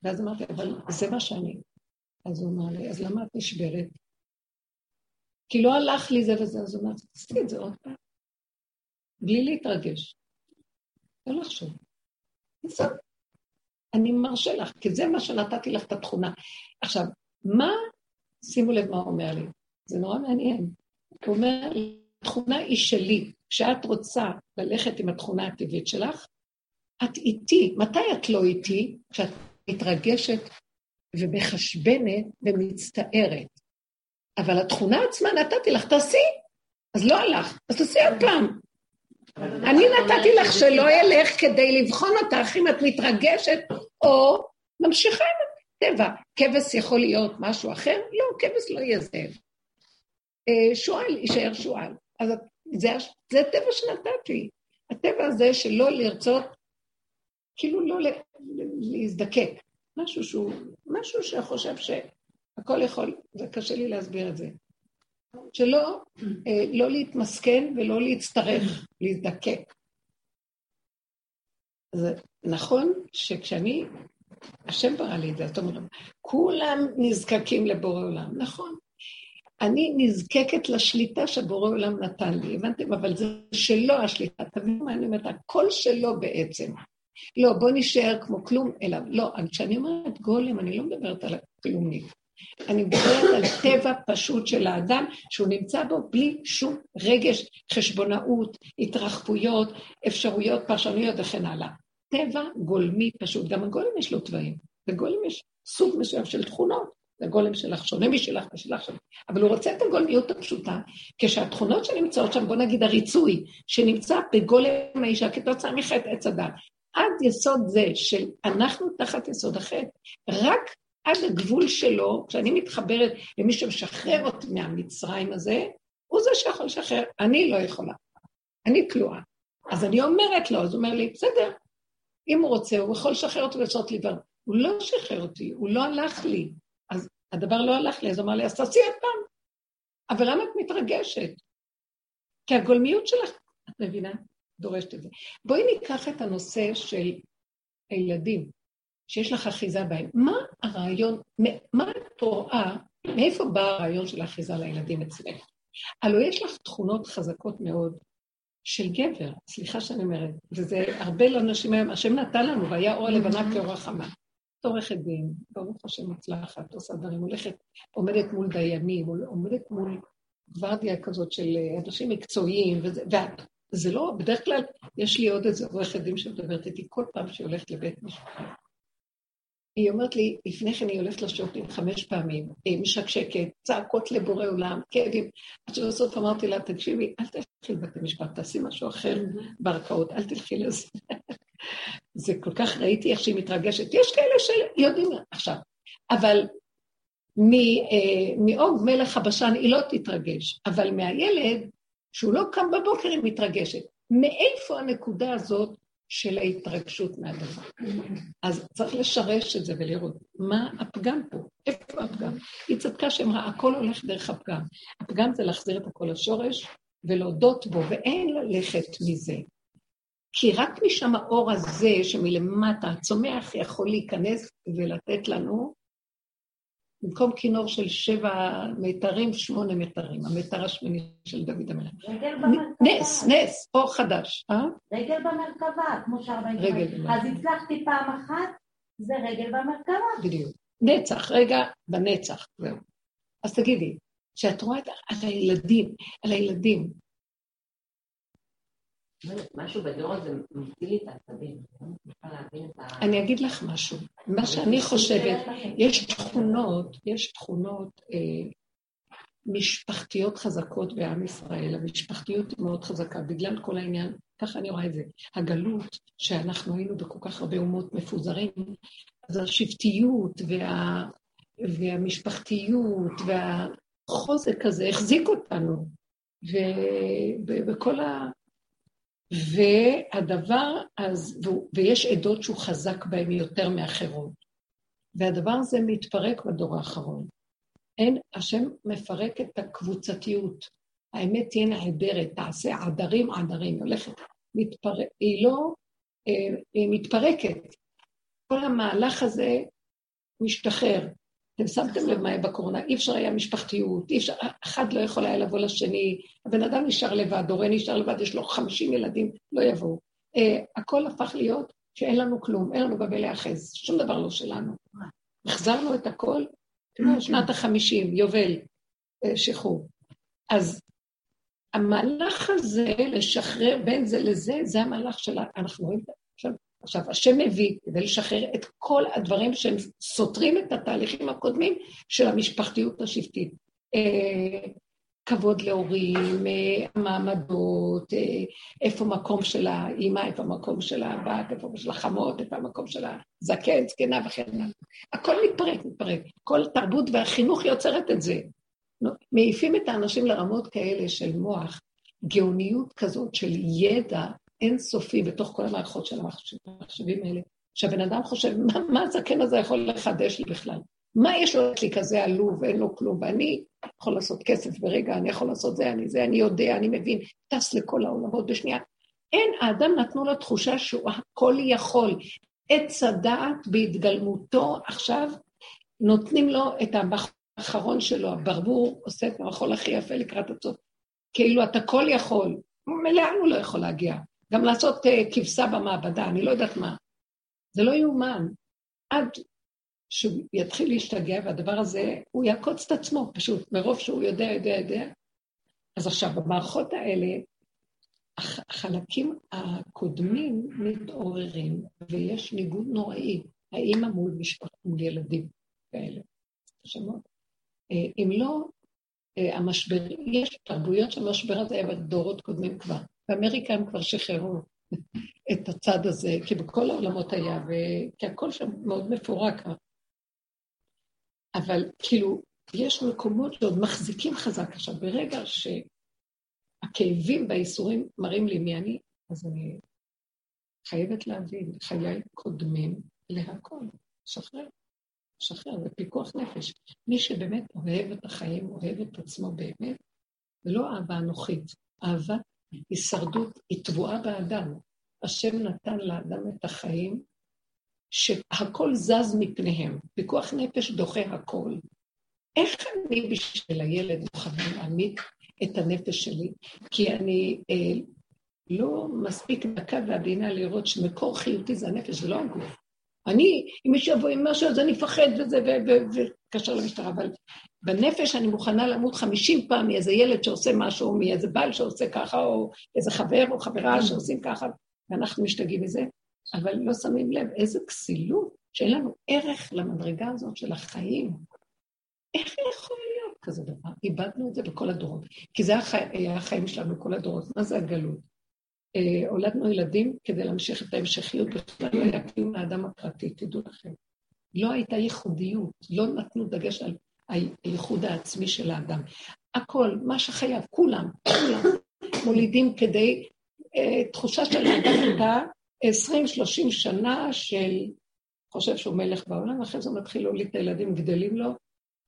ואז אמרתי, אבל זה מה שאני. אז הוא אמר לי, אז למה את נשברת? כי לא הלך לי זה וזה, אז הוא אמר, תעשי את זה עוד פעם. בלי להתרגש. לא לחשוב. זהו. אני מרשה לך, כי זה מה שנתתי לך את התכונה. עכשיו, מה, שימו לב מה הוא אומר לי, זה נורא מעניין. הוא אומר, התכונה היא שלי. כשאת רוצה ללכת עם התכונה הטבעית שלך, את איתי. מתי את לא איתי? כשאת מתרגשת ומחשבנת ומצטערת. אבל התכונה עצמה נתתי לך, תעשי. אז לא הלך, אז תעשי עוד פעם. אני נתתי לך שלא ילך כדי לבחון אותך אם את מתרגשת או ממשיכה עם הטבע. כבש יכול להיות משהו אחר? לא, כבש לא יהיה זאב. אה, שועל יישאר שועל. אז זה, זה הטבע שנתתי. הטבע הזה שלא לרצות, כאילו לא להזדקק. משהו שהוא, משהו שחושב שהכל יכול, זה קשה לי להסביר את זה. שלא אה, לא להתמסכן ולא להצטרך, להזדקק. זה נכון שכשאני, השם ברא לי את זה, זאת אומרת, כולם נזקקים לבורא עולם, נכון. אני נזקקת לשליטה שבורא עולם נתן לי, הבנתם? אבל זה שלו השליטה, תבינו מה אני אומרת, הכל שלו בעצם. לא, בוא נשאר כמו כלום, אלא לא, כשאני אומרת גולם, אני לא מדברת על הכלומניק. אני מדברת על טבע פשוט של האדם, שהוא נמצא בו בלי שום רגש, חשבונאות, התרחבויות, אפשרויות, פרשנויות וכן הלאה. טבע גולמי פשוט, גם הגולם יש לו תוואים, לגולם יש סוג מסוים של תכונות. לגולם שלך שונה משלך ושלך שונה, אבל הוא רוצה את הגולמיות הפשוטה, כשהתכונות שנמצאות שם, בוא נגיד הריצוי, שנמצא בגולם האישה כתוצאה מחטא עץ הדת, עד יסוד זה של אנחנו תחת יסוד החטא, רק עד הגבול שלו, כשאני מתחברת למי שמשחרר אותי מהמצרים הזה, הוא זה שיכול לשחרר, אני לא יכולה. אני כלואה. אז אני אומרת לו, אז הוא אומר לי, בסדר, אם הוא רוצה, הוא יכול לשחרר אותי ולעשות לי דבר. הוא לא שחרר אותי, הוא לא הלך לי. אז הדבר לא הלך לי, אז הוא אמר לי, אז תעשי עוד פעם. אבל למה את מתרגשת? כי הגולמיות שלך, את מבינה? דורשת את זה. בואי ניקח את הנושא של הילדים. שיש לך אחיזה בהם. מה הרעיון, מה את רואה, מאיפה בא הרעיון של האחיזה לילדים אצלך? הלוא יש לך תכונות חזקות מאוד של גבר, סליחה שאני אומרת, וזה הרבה לאנשים היום, השם נתן לנו, והיה אור הלבנה כאור החמה. את עורכת דין, ברוך השם מוצלחת, עושה דברים, הולכת, עומדת מול דיינים, עומדת מול גוורדיה כזאת של אה, אנשים מקצועיים, וזה, וזה לא, בדרך כלל יש לי עוד איזה עורכת דין שמדברת איתי כל פעם שהיא הולכת לבית משפט. היא אומרת לי, לפני כן היא הולכת לשופטים חמש פעמים, משקשקת, צעקות לבורא עולם, כאבים. עד שבסוף אמרתי לה, תקשיבי, אל תלכי לבתי משפט, תעשי משהו אחר בערכאות, אל תלכי לזה. זה כל כך ראיתי איך שהיא מתרגשת. יש כאלה שיודעים עכשיו, אבל אה, מאוג מלך הבשן היא לא תתרגש, אבל מהילד, שהוא לא קם בבוקר, היא מתרגשת. מאיפה הנקודה הזאת של ההתרגשות מהדבר? אז צריך לשרש את זה ולראות מה הפגם פה, איפה הפגם. היא צדקה שאמרה, הכל הולך דרך הפגם. הפגם זה להחזיר את הכל לשורש ולהודות בו, ואין ללכת מזה. כי רק משם האור הזה שמלמטה הצומח יכול להיכנס ולתת לנו, במקום כינור של שבע מיתרים, שמונה מיתרים, המיתר השמיני של דוד המלך. רגל במרכבה. נס, נס, אור חדש. אה? רגל במרכבה, כמו שהרבה רגל במרכבה. אז הצלחתי פעם אחת, זה רגל במרכבה. בדיוק. נצח, רגע בנצח, זהו. אז תגידי, כשאת רואה את, על הילדים, על הילדים, משהו בדור הזה מפעיל לי את העצבים. אני אגיד לך משהו. מה שאני חושבת, יש תכונות, יש תכונות אה, משפחתיות חזקות בעם ישראל. המשפחתיות היא מאוד חזקה, בגלל כל העניין, ככה אני רואה את זה. הגלות, שאנחנו היינו בכל כך הרבה אומות מפוזרים, אז השבטיות וה, והמשפחתיות והחוזק הזה החזיק אותנו. ובכל ה... והדבר, אז, ויש עדות שהוא חזק בהן יותר מאחרות. והדבר הזה מתפרק בדור האחרון. אין, השם מפרק את הקבוצתיות. האמת תהיה נהדרת, תעשה עדרים עדרים, הולכת, מתפרק, היא לא, אה, היא מתפרקת. כל המהלך הזה משתחרר. אתם שמתם לב מה היה בקורונה, אי אפשר היה משפחתיות, אי אפשר, אחד לא יכול היה לבוא לשני, הבן אדם נשאר לבד, הורה נשאר לבד, יש לו חמישים ילדים, לא יבואו. Uh, הכל הפך להיות שאין לנו כלום, אין לנו במה להיאחז, שום דבר לא שלנו. החזרנו את הכל, תראו, שנת החמישים, יובל, uh, שחרור. אז המהלך הזה, לשחרר בין זה לזה, זה המהלך של, אנחנו רואים, עכשיו, עכשיו, השם מביא כדי לשחרר את כל הדברים שהם סותרים את התהליכים הקודמים של המשפחתיות השבטית. אה, כבוד להורים, אה, מעמדות, אה, איפה מקום של האימא, איפה המקום של הבת, איפה של החמות, איפה המקום של הזקן, זקנה וכן הלאה. הכל מתפרק, מתפרק. כל תרבות והחינוך יוצרת את זה. מעיפים את האנשים לרמות כאלה של מוח, גאוניות כזאת של ידע אינסופי בתוך כל המערכות של המחשבים האלה, שהבן אדם חושב, מה, מה הזקן הזה יכול לחדש לי בכלל? מה יש לו לי כזה עלוב, אין לו כלום, ואני יכול לעשות כסף ברגע, אני יכול לעשות זה, אני זה, אני יודע, אני מבין, טס לכל העולמות בשנייה. אין, האדם נתנו לו תחושה שהוא הכל יכול. עץ הדעת בהתגלמותו עכשיו, נותנים לו את האחרון שלו, הברבור עושה את המחול הכי יפה לקראת הסוף. כאילו אתה כל יכול, לאן הוא לא יכול להגיע? גם לעשות uh, כבשה במעבדה, אני לא יודעת מה. זה לא יאומן. עד שהוא יתחיל להשתגע, והדבר הזה, הוא יעקוץ את עצמו, פשוט, מרוב שהוא יודע, יודע, יודע. אז עכשיו, במערכות האלה, החלקים הקודמים מתעוררים, ויש ניגוד נוראי, האימא מול משפחה, מול ילדים כאלה. שמות. אה, אם לא, המשבר, יש תרבויות שהמשבר הזה היה בדורות קודמים כבר. באמריקה הם כבר שחררו את הצד הזה, כי בכל העולמות היה, ו... כי הכל שם מאוד מפורק. אבל כאילו, יש מקומות שעוד מחזיקים חזק. עכשיו, ברגע שהכאבים והאיסורים מראים לי מי אני, אז אני חייבת להבין, חיי קודמים להכל, שחרר. שחרר, זה פיקוח נפש. מי שבאמת אוהב את החיים, אוהב את עצמו באמת, זה לא אהבה אנוכית, אהבת הישרדות היא טבועה באדם. השם נתן לאדם את החיים שהכל זז מפניהם. פיקוח נפש דוחה הכל. איך אני בשביל הילד מוכנה להעמיד את הנפש שלי? כי אני אה, לא מספיק דקה ועדינה לראות שמקור חיותי זה הנפש, זה לא הגוף. אני, אם מישהו יבוא עם משהו, אז אני אפחד וזה, וקשר למשטרה, אבל בנפש אני מוכנה למות חמישים פעם מאיזה ילד שעושה משהו, מאיזה בעל שעושה ככה, או איזה חבר או חברה שעושים ככה, ואנחנו משתגעים מזה, אבל לא שמים לב איזה כסילות, שאין לנו ערך למדרגה הזאת של החיים. איך יכול להיות כזה דבר? איבדנו את זה בכל הדורות. כי זה היה החיים שלנו בכל הדורות. מה זה הגלות? אה, הולדנו ילדים כדי להמשיך את ההמשכיות, בכלל לא היה קיום לאדם הפרטי, תדעו לכם. לא הייתה ייחודיות, לא נתנו דגש על הייחוד העצמי של האדם. הכל, מה שחייב, כולם, כולם, מולידים כדי, uh, תחושה של האדם הייתה 20-30 שנה של חושב שהוא מלך בעולם, אחרי זה מתחיל להוליד את הילדים, גדלים לו,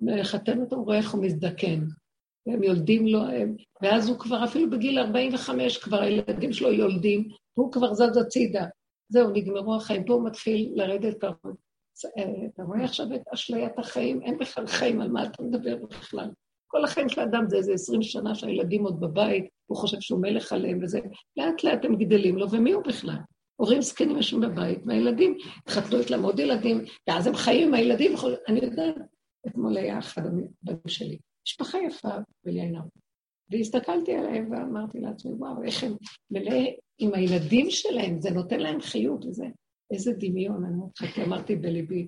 מחתן אותם, רואה איך הוא מזדקן. והם יולדים לו, הם, ואז הוא כבר אפילו בגיל 45, כבר הילדים שלו יולדים, והוא כבר זז הצידה. זהו, נגמרו החיים. פה הוא מתחיל לרדת קרוב. אתה רואה עכשיו את אשליית החיים? אין בכלל חיים, על מה אתה מדבר בכלל? כל החיים של האדם זה איזה עשרים שנה שהילדים עוד בבית, הוא חושב שהוא מלך עליהם וזה, לאט לאט הם גדלים לו, ומי הוא בכלל? הורים זקנים יושבים בבית, והילדים התחתנו אצלם עוד ילדים, ואז הם חיים עם הילדים, אני יודעת, אתמול היה אחד הבנים שלי, משפחה יפה ולעינם. והסתכלתי עליהם ואמרתי לעצמי, וואו, איך הם מלא עם הילדים שלהם, זה נותן להם חיות וזה. איזה דמיון, אני אומרת, חכה, אמרתי בליבי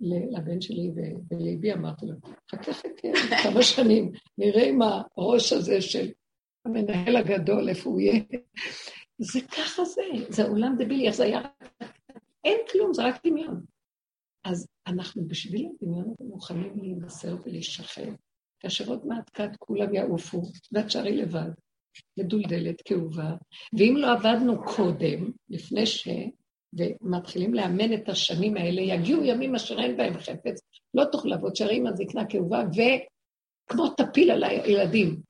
לבן שלי, ובליבי אמרתי לו, חכה, חכה, כמה שנים, נראה אם הראש הזה של המנהל הגדול, איפה הוא יהיה. זה ככה זה, זה עולם דבילי, איך זה היה אין כלום, זה רק דמיון. אז אנחנו בשביל הדמיון מוכנים להימסר ולהישחרר. כאשר עוד מעט כת כולם יעופו, ואת תשארי לבד, מדולדלת, כאובה. ואם לא עבדנו קודם, לפני ש... ומתחילים לאמן את השנים האלה, יגיעו ימים אשר אין בהם חפץ, לא תוכלו לעבוד, שערי עם הזקנה כאובה, וכמו תפיל על הילדים.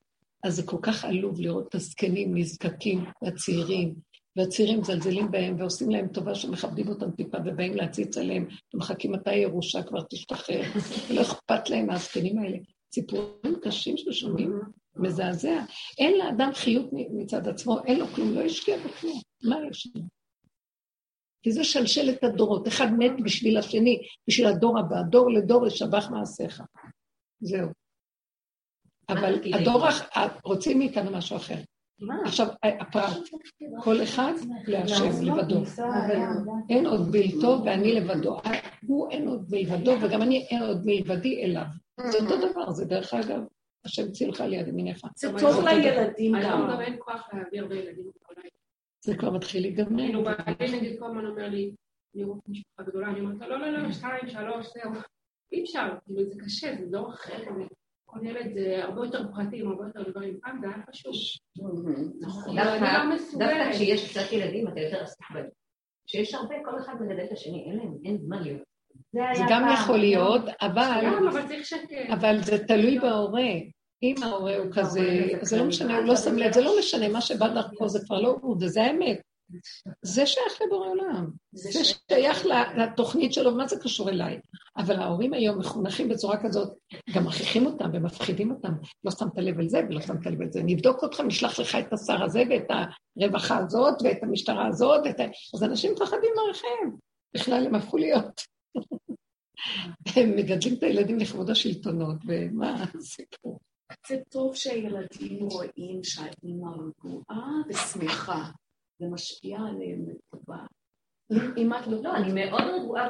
אז זה כל כך עלוב לראות את הזקנים נזקקים לצעירים, והצעירים מזלזלים בהם ועושים להם טובה שמכבדים אותם טיפה ובאים להציץ עליהם, ומחכים מתי ירושה כבר תשתחרר, ולא אכפת להם מהזקנים האלה. סיפורים קשים ששומעים, מזעזע. אין לאדם חיות מצד עצמו, אין לו כלום, לא השקיע בכלום. מה יש לנו? כי זה שלשלת הדורות, אחד מת בשביל השני, בשביל הדור הבא, דור לדור לשבח מעשיך. זהו. אבל הדור, רוצים מאיתנו משהו אחר. עכשיו, הפרט, כל אחד להשם לבדו. אין עוד בלתו ואני לבדו. הוא אין עוד מלבדו וגם אני אין עוד מלבדי אליו. זה אותו דבר, זה דרך אגב, השם הציל לך ליד ימיניך. זה טוב לילדים גם. גם אין כוח להביא הרבה ילדים בכל היום. זה כבר מתחיל להיגמר. כאילו, בעלי נגיד כל הזמן אומר לי, אני רואה משפחה גדולה, אני אומרת לא, לא, לא, שתיים, שלוש, זהו. אי אפשר, כאילו, זה קשה, זה דור אחר, כל ילד זה הרבה יותר פרטים, הרבה יותר דברים. פעם זה היה פשוט. נכון. לא דווקא כשיש קצת ילדים, אתה יותר עסוק בהם. כשיש הרבה, כל אחד מגדל את השני, אין להם, אין זמן להיות. זה גם יכול להיות, אבל... אבל זה תלוי בהורה. אם ההורה הוא כזה, זה לא משנה, הוא לא שם לב, זה לא משנה, מה שבא דרכו זה כבר לא הוא, וזה האמת. זה שייך לבורא עולם, זה שייך לתוכנית שלו, מה זה קשור אליי? אבל ההורים היום מחונכים בצורה כזאת, גם מכריחים אותם ומפחידים אותם, לא שמת לב על זה ולא שמת לב על זה, נבדוק אותך, נשלח לך את השר הזה ואת הרווחה הזאת ואת המשטרה הזאת. אז אנשים מפחדים מעריכיהם, בכלל הם הפכו להיות. הם מגדלים את הילדים לכבוד השלטונות, ומה הסיפור? זה טוב שהילדים רואים שהאימא רגועה ושמחה. זה משפיע עליהם לטובה. אם את לא... לא, אני מאוד רגועה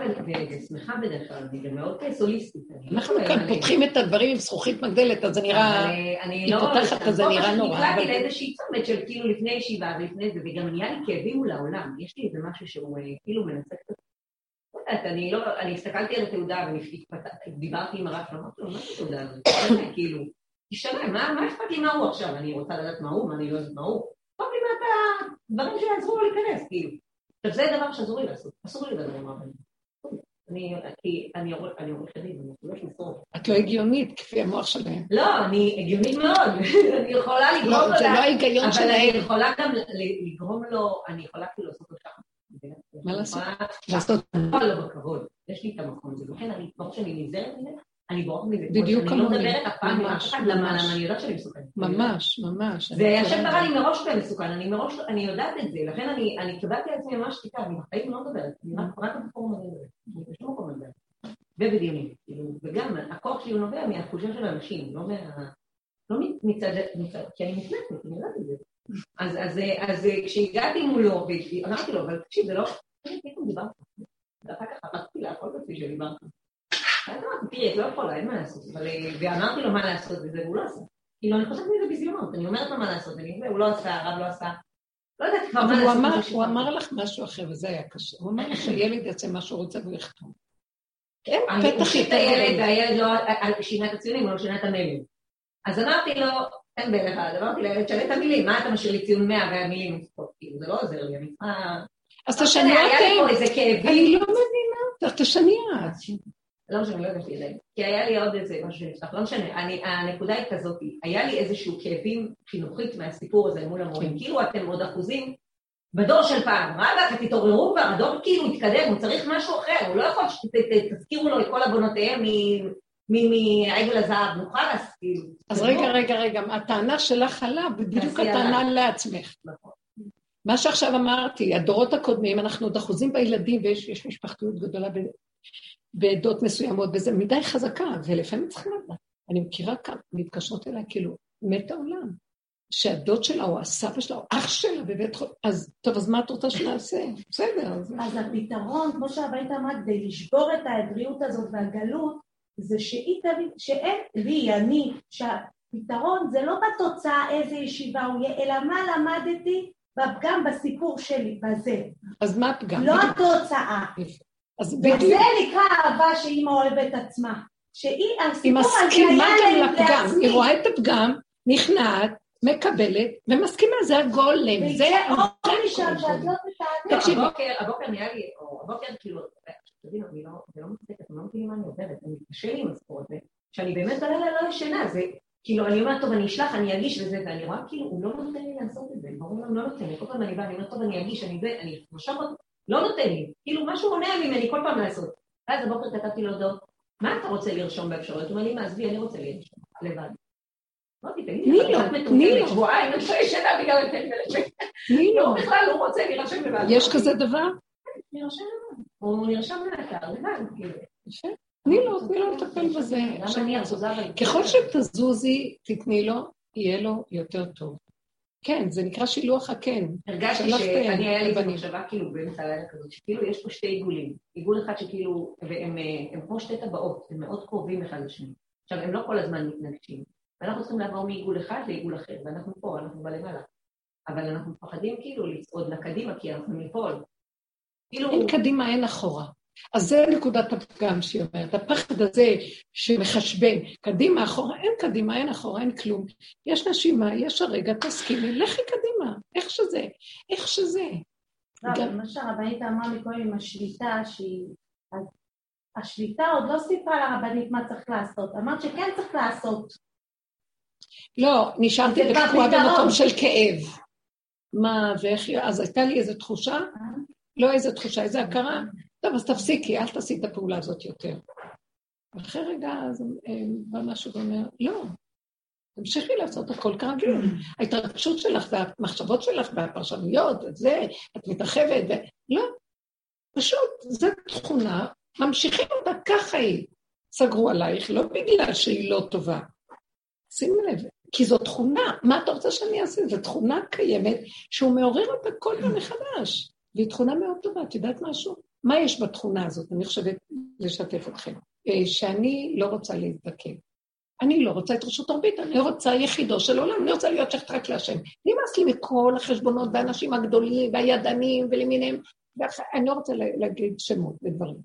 ושמחה בדרך כלל, אני גם מאוד סוליסטית. אנחנו כאן פותחים את הדברים עם זכוכית מגדלת, אז זה נראה... היא לא- פותחת, אז זה נראה נורא. נקלעתי לאיזושהי צומת של כאילו לפני ישיבה ולפני זה, וגם נהיה לי כאבים מול העולם. יש לי איזה משהו שהוא אה, כאילו את לא יודעת, אני לא... אני הסתכלתי על התעודה ודיברתי עם הרב, ואמרתי לו, מה זה התעודה הזאת? כאילו, תשתנה, מה אכפת לי מה הוא עכשיו? אני רוצה לדעת מה הוא, מה אני לא יודעת מה הוא. אכפת לי מה הדברים שיעזרו לו להיכנס, כאילו. עכשיו זה דבר שאסור לי לעשות, אסור לי לדבר עם רבנים. אני, עורכת דין, אני יכולה לשרוף. את לא הגיונית, כפי המוח שלהם. לא, אני הגיונית מאוד. אני יכולה לגרום לו... לא, זה לא ההיגיון שלהם. אבל אני יכולה גם לגרום לו, אני יכולה כאילו לעשות לו ככה. מה לעשות? לעשות. לא בכבוד, יש לי את המקום הזה. לכן, ברור שאני נזהרת מזה, אני בורחת מזה. בדיוק אני לא כמוני. מדברת אף פעם עם אף ממש, אחד, למה ממש. למה אני יודעת שאני מסוכנת. ממש, ממש. זה אני השם מכירה קרא לי מראש שזה מסוכן, אני מראש, אני יודעת את זה, לכן אני, אני קיבלתי על עצמי ממש שתיקה, אני בחיים לא מדברת, אני רק בפורום הזה מדברת, אני בשום מקום לא מדברת. ובדיונים, כאילו, וגם הכוח שלי נובע מהתחושה של האנשים, לא מה... לא מצד, כי אני מפלטת, אני יודעת את זה. אז, אז כשהגעתי מולו, ואמרתי לו, אבל תקשיב, זה לא... פתאום דיברת. ואחר כך אמרתי לה, הכל כפי שדיברת. אז אמרתי, תראי, את לא יכולה, אין מה לעשות. ואמרתי לו מה לעשות וזה, והוא לא עשה. כאילו, אני חושבת מזה בזיונות, אני אומרת לו מה לעשות, הוא לא עשה, הרב לא עשה. לא יודעת כבר מה אבל הוא לעשות. אמר, הוא לך משהו אחר, וזה היה קשה. הוא אמר לך שילד יעשה מה שהוא רוצה והוא יחתום. אין אני פתח יותר הילד. והילד לא אה, שינה את הציונים, הוא לא שינה את המיילים. אז אמרתי לו, אין אחד, אמרתי לילד, תשנה את המילים, מה אתה משאיר לי ציון 100 והמילים? כאילו, זה לא עוזר לי, אני צריכה... אז תשני משנה, היה לי פה. איזה כאבים. אני לא מבינה, תשני את. לא משנה, לא הרגשתי ידיים. כי היה לי עוד איזה משהו שנפתח, לא משנה. אני, הנקודה היא כזאת, היה לי איזשהו כאבים חינוכית מהסיפור הזה מול המורים. כאילו אתם עוד אחוזים בדור של פעם. רבאק, תתעוררו כבר, הדור כאילו התקדם, הוא צריך משהו אחר, הוא לא יכול שתזכירו לו את כל עוונותיהם מ- מעגל הזהב, נו חלאס, כאילו. אז זה רגע, לא- רגע, רגע, הטענה שלך עלה, בדיוק הטענה לעצמך. נכון. מה שעכשיו אמרתי, הדורות הקודמים, אנחנו עוד אחוזים בילדים, ויש יש משפחתיות גדולה בעדות מסוימות, וזה מדי חזקה, ולפעמים צריכים לדעת. אני מכירה כמה מתקשרות אליי, כאילו, מת העולם. שהדוד שלה או הסבא שלה או אח שלה בבית חולים, אז טוב, אז מה את רוצה שנעשה? בסדר, אז... אז הפתרון, כמו שהבית אמרה, כדי לשבור את העבריות הזאת והגלות, זה שהיא תבין, שאין לי, אני, שהפתרון זה לא בתוצאה איזה ישיבה הוא יהיה, אלא מה למדתי גם בסיפור שלי, בזה. אז מה הפגם? לא. התוצאה. אז וזה בדיוק, נקרא אהבה שאימא אוהבת עצמה. שהיא, היא הסיפור הזה מסכימה היה גם לפגם, לעצמי. היא רואה את הפגם, נכנעת, מקבלת, ומסכימה, זה הגולם, זה... שאת לא תקשיבי. הבוקר, הבוקר נראה לי, או הבוקר כאילו, תבינו, אני לא, זה לא מצחיק, אתם לא מבינים מה אני עוברת, אני קשה לי עם הסיפור הזה, שאני באמת בלילה לא ישנה, זה, כאילו, אני אומרת, טוב, אני אשלח, אני אגיש וזה, ואני רואה כאילו, הוא לא נותן לי לעשות את זה, ברור לנו, לא נותן לי, כל פעם אני באה, אני אומרת, טוב, אני אגיש, אני זה, אני אותו, לא נותן לי, כאילו, משהו מונע ממני כל פעם לעשות. ואז הבוקר כתבתי לו הודעות, מה אתה רוצה לרשום באפשרויות? הוא אומר לי, מה, עזבי, אני רוצה לרשום, לבד. אמרתי, תגידי, את מטומטמת, לו. שבועיים, אני לא ישנה בגלל הטלפון. לא, בכלל, הוא רוצה להירשם לבד. יש כזה דבר? נרשם לבד. הוא נרשם לאתר לבד, כאילו. תני לו, תני לו לטפל בזה. ככל שתזוזי, תתני לו, יהיה לו יותר טוב. כן, זה נקרא שילוח הקן. הרגשתי שאני, היה לי איזו לבנים. מחשבה כאילו באמצע הלילה כזאת, שכאילו יש פה שתי עיגולים. עיגול אחד שכאילו, והם אה, כמו שתי טבעות, הם מאוד קרובים אחד לשני. עכשיו, הם לא כל הזמן מתנגשים. ואנחנו צריכים לעבור מעיגול אחד לעיגול אחר, ואנחנו פה, אנחנו בלמעלה. אבל אנחנו מפחדים כאילו לצעוד לקדימה, כי אנחנו ניפול. כאילו, אין קדימה, אין אחורה. אז זה נקודת הפגם שהיא אומרת. הפחד הזה שמחשבן, קדימה, אחורה, אין קדימה, אין אחורה, אין כלום. יש נשימה, יש הרגע, תסכימי, לכי קדימה, איך שזה, איך שזה. לא, גם- מה שהרבנית אמרה מקודם עם השליטה, שהיא... השליטה עוד לא סיפרה לרבנית מה צריך לעשות. אמרת שכן צריך לעשות. לא, נשארתי פתרון. במקום של כאב. מה ואיך, אז הייתה לי איזו תחושה, לא איזו תחושה, איזו הכרה, טוב, אז תפסיקי, אל תעשי את הפעולה הזאת יותר. ואחרי רגע, אז אה, בא משהו ואומר, לא, תמשיכי לעשות הכל כרגיל. ההתרגשות שלך והמחשבות שלך והפרשנויות, את זה, את מתרחבת, ו... לא, פשוט, זו תכונה, ממשיכים אותה, ככה היא. סגרו עלייך, לא בגלל שהיא לא טובה. שימי לב, כי זו תכונה, מה אתה רוצה שאני אעשה? זו תכונה קיימת שהוא מעורר אותה כל פעם מחדש, והיא תכונה מאוד טובה, את יודעת משהו? מה יש בתכונה הזאת? אני חושבת לשתף אתכם. אה, שאני לא רוצה להזדקן. אני לא רוצה את רשות הרבית, אני רוצה יחידו של עולם, אני רוצה להיות שייכת רק להשם. נמאס לי מכל החשבונות והאנשים הגדולים והידענים ולמיניהם, ואני לא רוצה לה- להגיד שמות ודברים.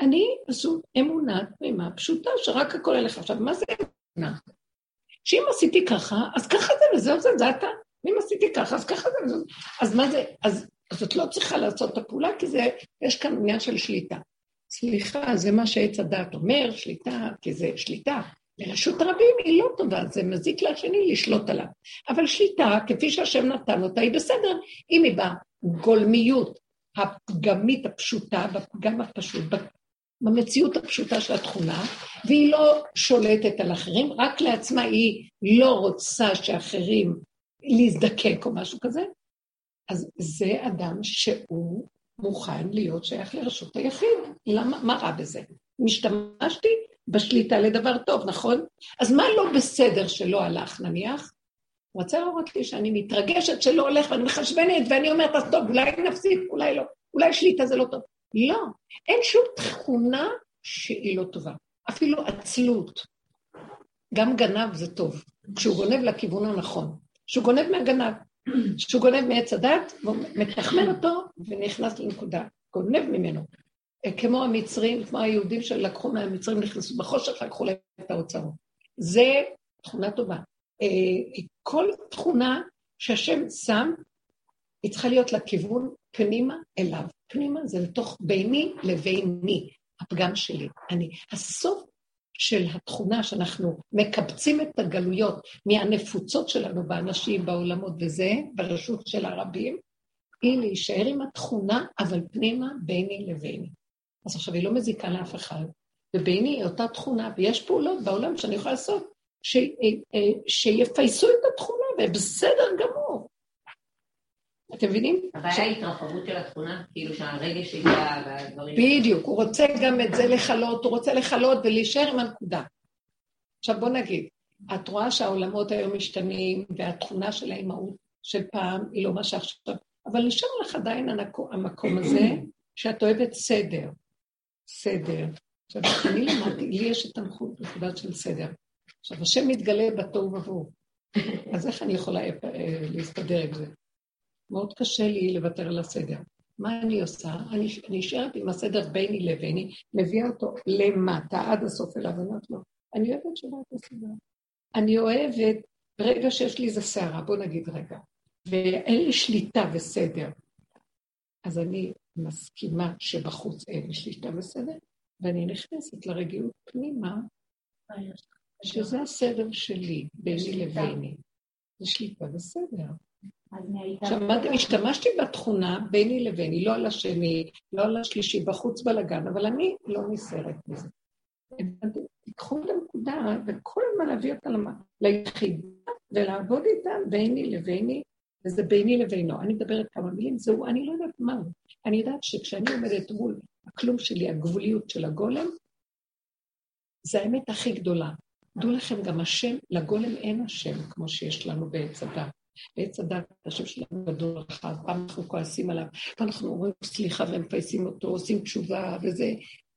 אני פשוט אמונה תמימה פשוטה, שרק הכל אליך. עכשיו, מה זה אמונה? שאם עשיתי ככה, אז ככה זה וזהו זה, זה אתה. ואם עשיתי ככה, אז ככה זה וזהו. אז מה זה, אז, אז את לא צריכה לעשות את הפעולה, כי זה, יש כאן עניין של שליטה. סליחה, זה מה שעץ הדעת אומר, שליטה, כי זה שליטה. לרשות הרבים היא לא טובה, זה מזיק לשני לשלוט עליו. אבל שליטה, כפי שהשם נתן אותה, היא בסדר, אם היא בגולמיות הפגמית הפשוטה, בפגם הפשוט, במציאות הפשוטה של התכונה, והיא לא שולטת על אחרים, רק לעצמה היא לא רוצה שאחרים להזדקק או משהו כזה, אז זה אדם שהוא מוכן להיות שייך לרשות היחיד. למה, מה רע בזה? משתמשתי בשליטה לדבר טוב, נכון? אז מה לא בסדר שלא הלך, נניח? הוא רוצה להראות לי שאני מתרגשת שלא הולך ואני מחשבנת ואני אומרת, אז טוב, אולי נפסיק, אולי לא, אולי שליטה זה לא טוב. לא, אין שום תכונה שהיא לא טובה, אפילו עצלות. גם גנב זה טוב, כשהוא גונב לכיוון הנכון. כשהוא גונב מהגנב, כשהוא גונב מעץ הדת, הוא מתחמן אותו ונכנס לנקודה, גונב ממנו. כמו המצרים, כמו היהודים שלקחו מהמצרים, נכנסו בחושך, לקחו להם את האוצרות. זה תכונה טובה. אה, כל תכונה שהשם שם, היא צריכה להיות לכיוון פנימה אליו. פנימה זה לתוך ביני לביני, הפגם שלי. אני. הסוף של התכונה שאנחנו מקבצים את הגלויות מהנפוצות שלנו באנשים, בעולמות וזה, ברשות של הרבים, היא להישאר עם התכונה, אבל פנימה ביני לביני. אז עכשיו היא לא מזיקה לאף אחד, וביני היא אותה תכונה, ויש פעולות בעולם שאני יכולה לעשות ש, אה, אה, שיפייסו את התכונה, ובסדר גמור. אתם מבינים? הבעיה היא התרחבות של התכונה, כאילו שהרגש הגיע והדברים... בדיוק, הוא רוצה גם את זה לכלות, הוא רוצה לכלות ולהישאר עם הנקודה. עכשיו בוא נגיד, את רואה שהעולמות היום משתנים, והתכונה של האימהות של פעם היא לא מה שעכשיו, אבל נשאר לך עדיין המקום הזה, שאת אוהבת סדר. סדר. עכשיו, אני למדתי, לי יש את הנחות נקודה של סדר. עכשיו, השם מתגלה בתוהו ובוהו. אז איך אני יכולה אה, להסתדר עם זה? מאוד קשה לי לוותר על הסדר. מה אני עושה? אני נשארת עם הסדר ביני לביני, מביאה אותו למטה, עד הסוף אליו, ואומרת לו, אני אוהבת שלא את הסדר. אני אוהבת, ברגע שיש לי איזה סערה, בוא נגיד רגע, ואין לי שליטה וסדר, אז אני מסכימה שבחוץ אין לי שליטה וסדר, ואני נכנסת לרגיעות פנימה, שזה הסדר שלי, ביני לביני. זה שליטה וסדר. שמעתם, השתמשתי בתכונה ביני לביני, לא על השני, לא על השלישי, בחוץ בלאגן, אבל אני לא נסערת מזה. תיקחו את הנקודה וכל הזמן להביא אותה ליחידה ולעבוד איתה ביני לביני, וזה ביני לבינו. אני מדברת כמה מילים, זהו, אני לא יודעת מה הוא. אני יודעת שכשאני עומדת מול הכלום שלי, הגבוליות של הגולם, זה האמת הכי גדולה. דעו לכם, גם השם, לגולם אין השם, כמו שיש לנו בעץ הדת. בעץ הדת, השם שלנו גדול רחב, פעם אנחנו כועסים עליו, פעם אנחנו אומרים סליחה ומפייסים אותו, עושים תשובה וזה.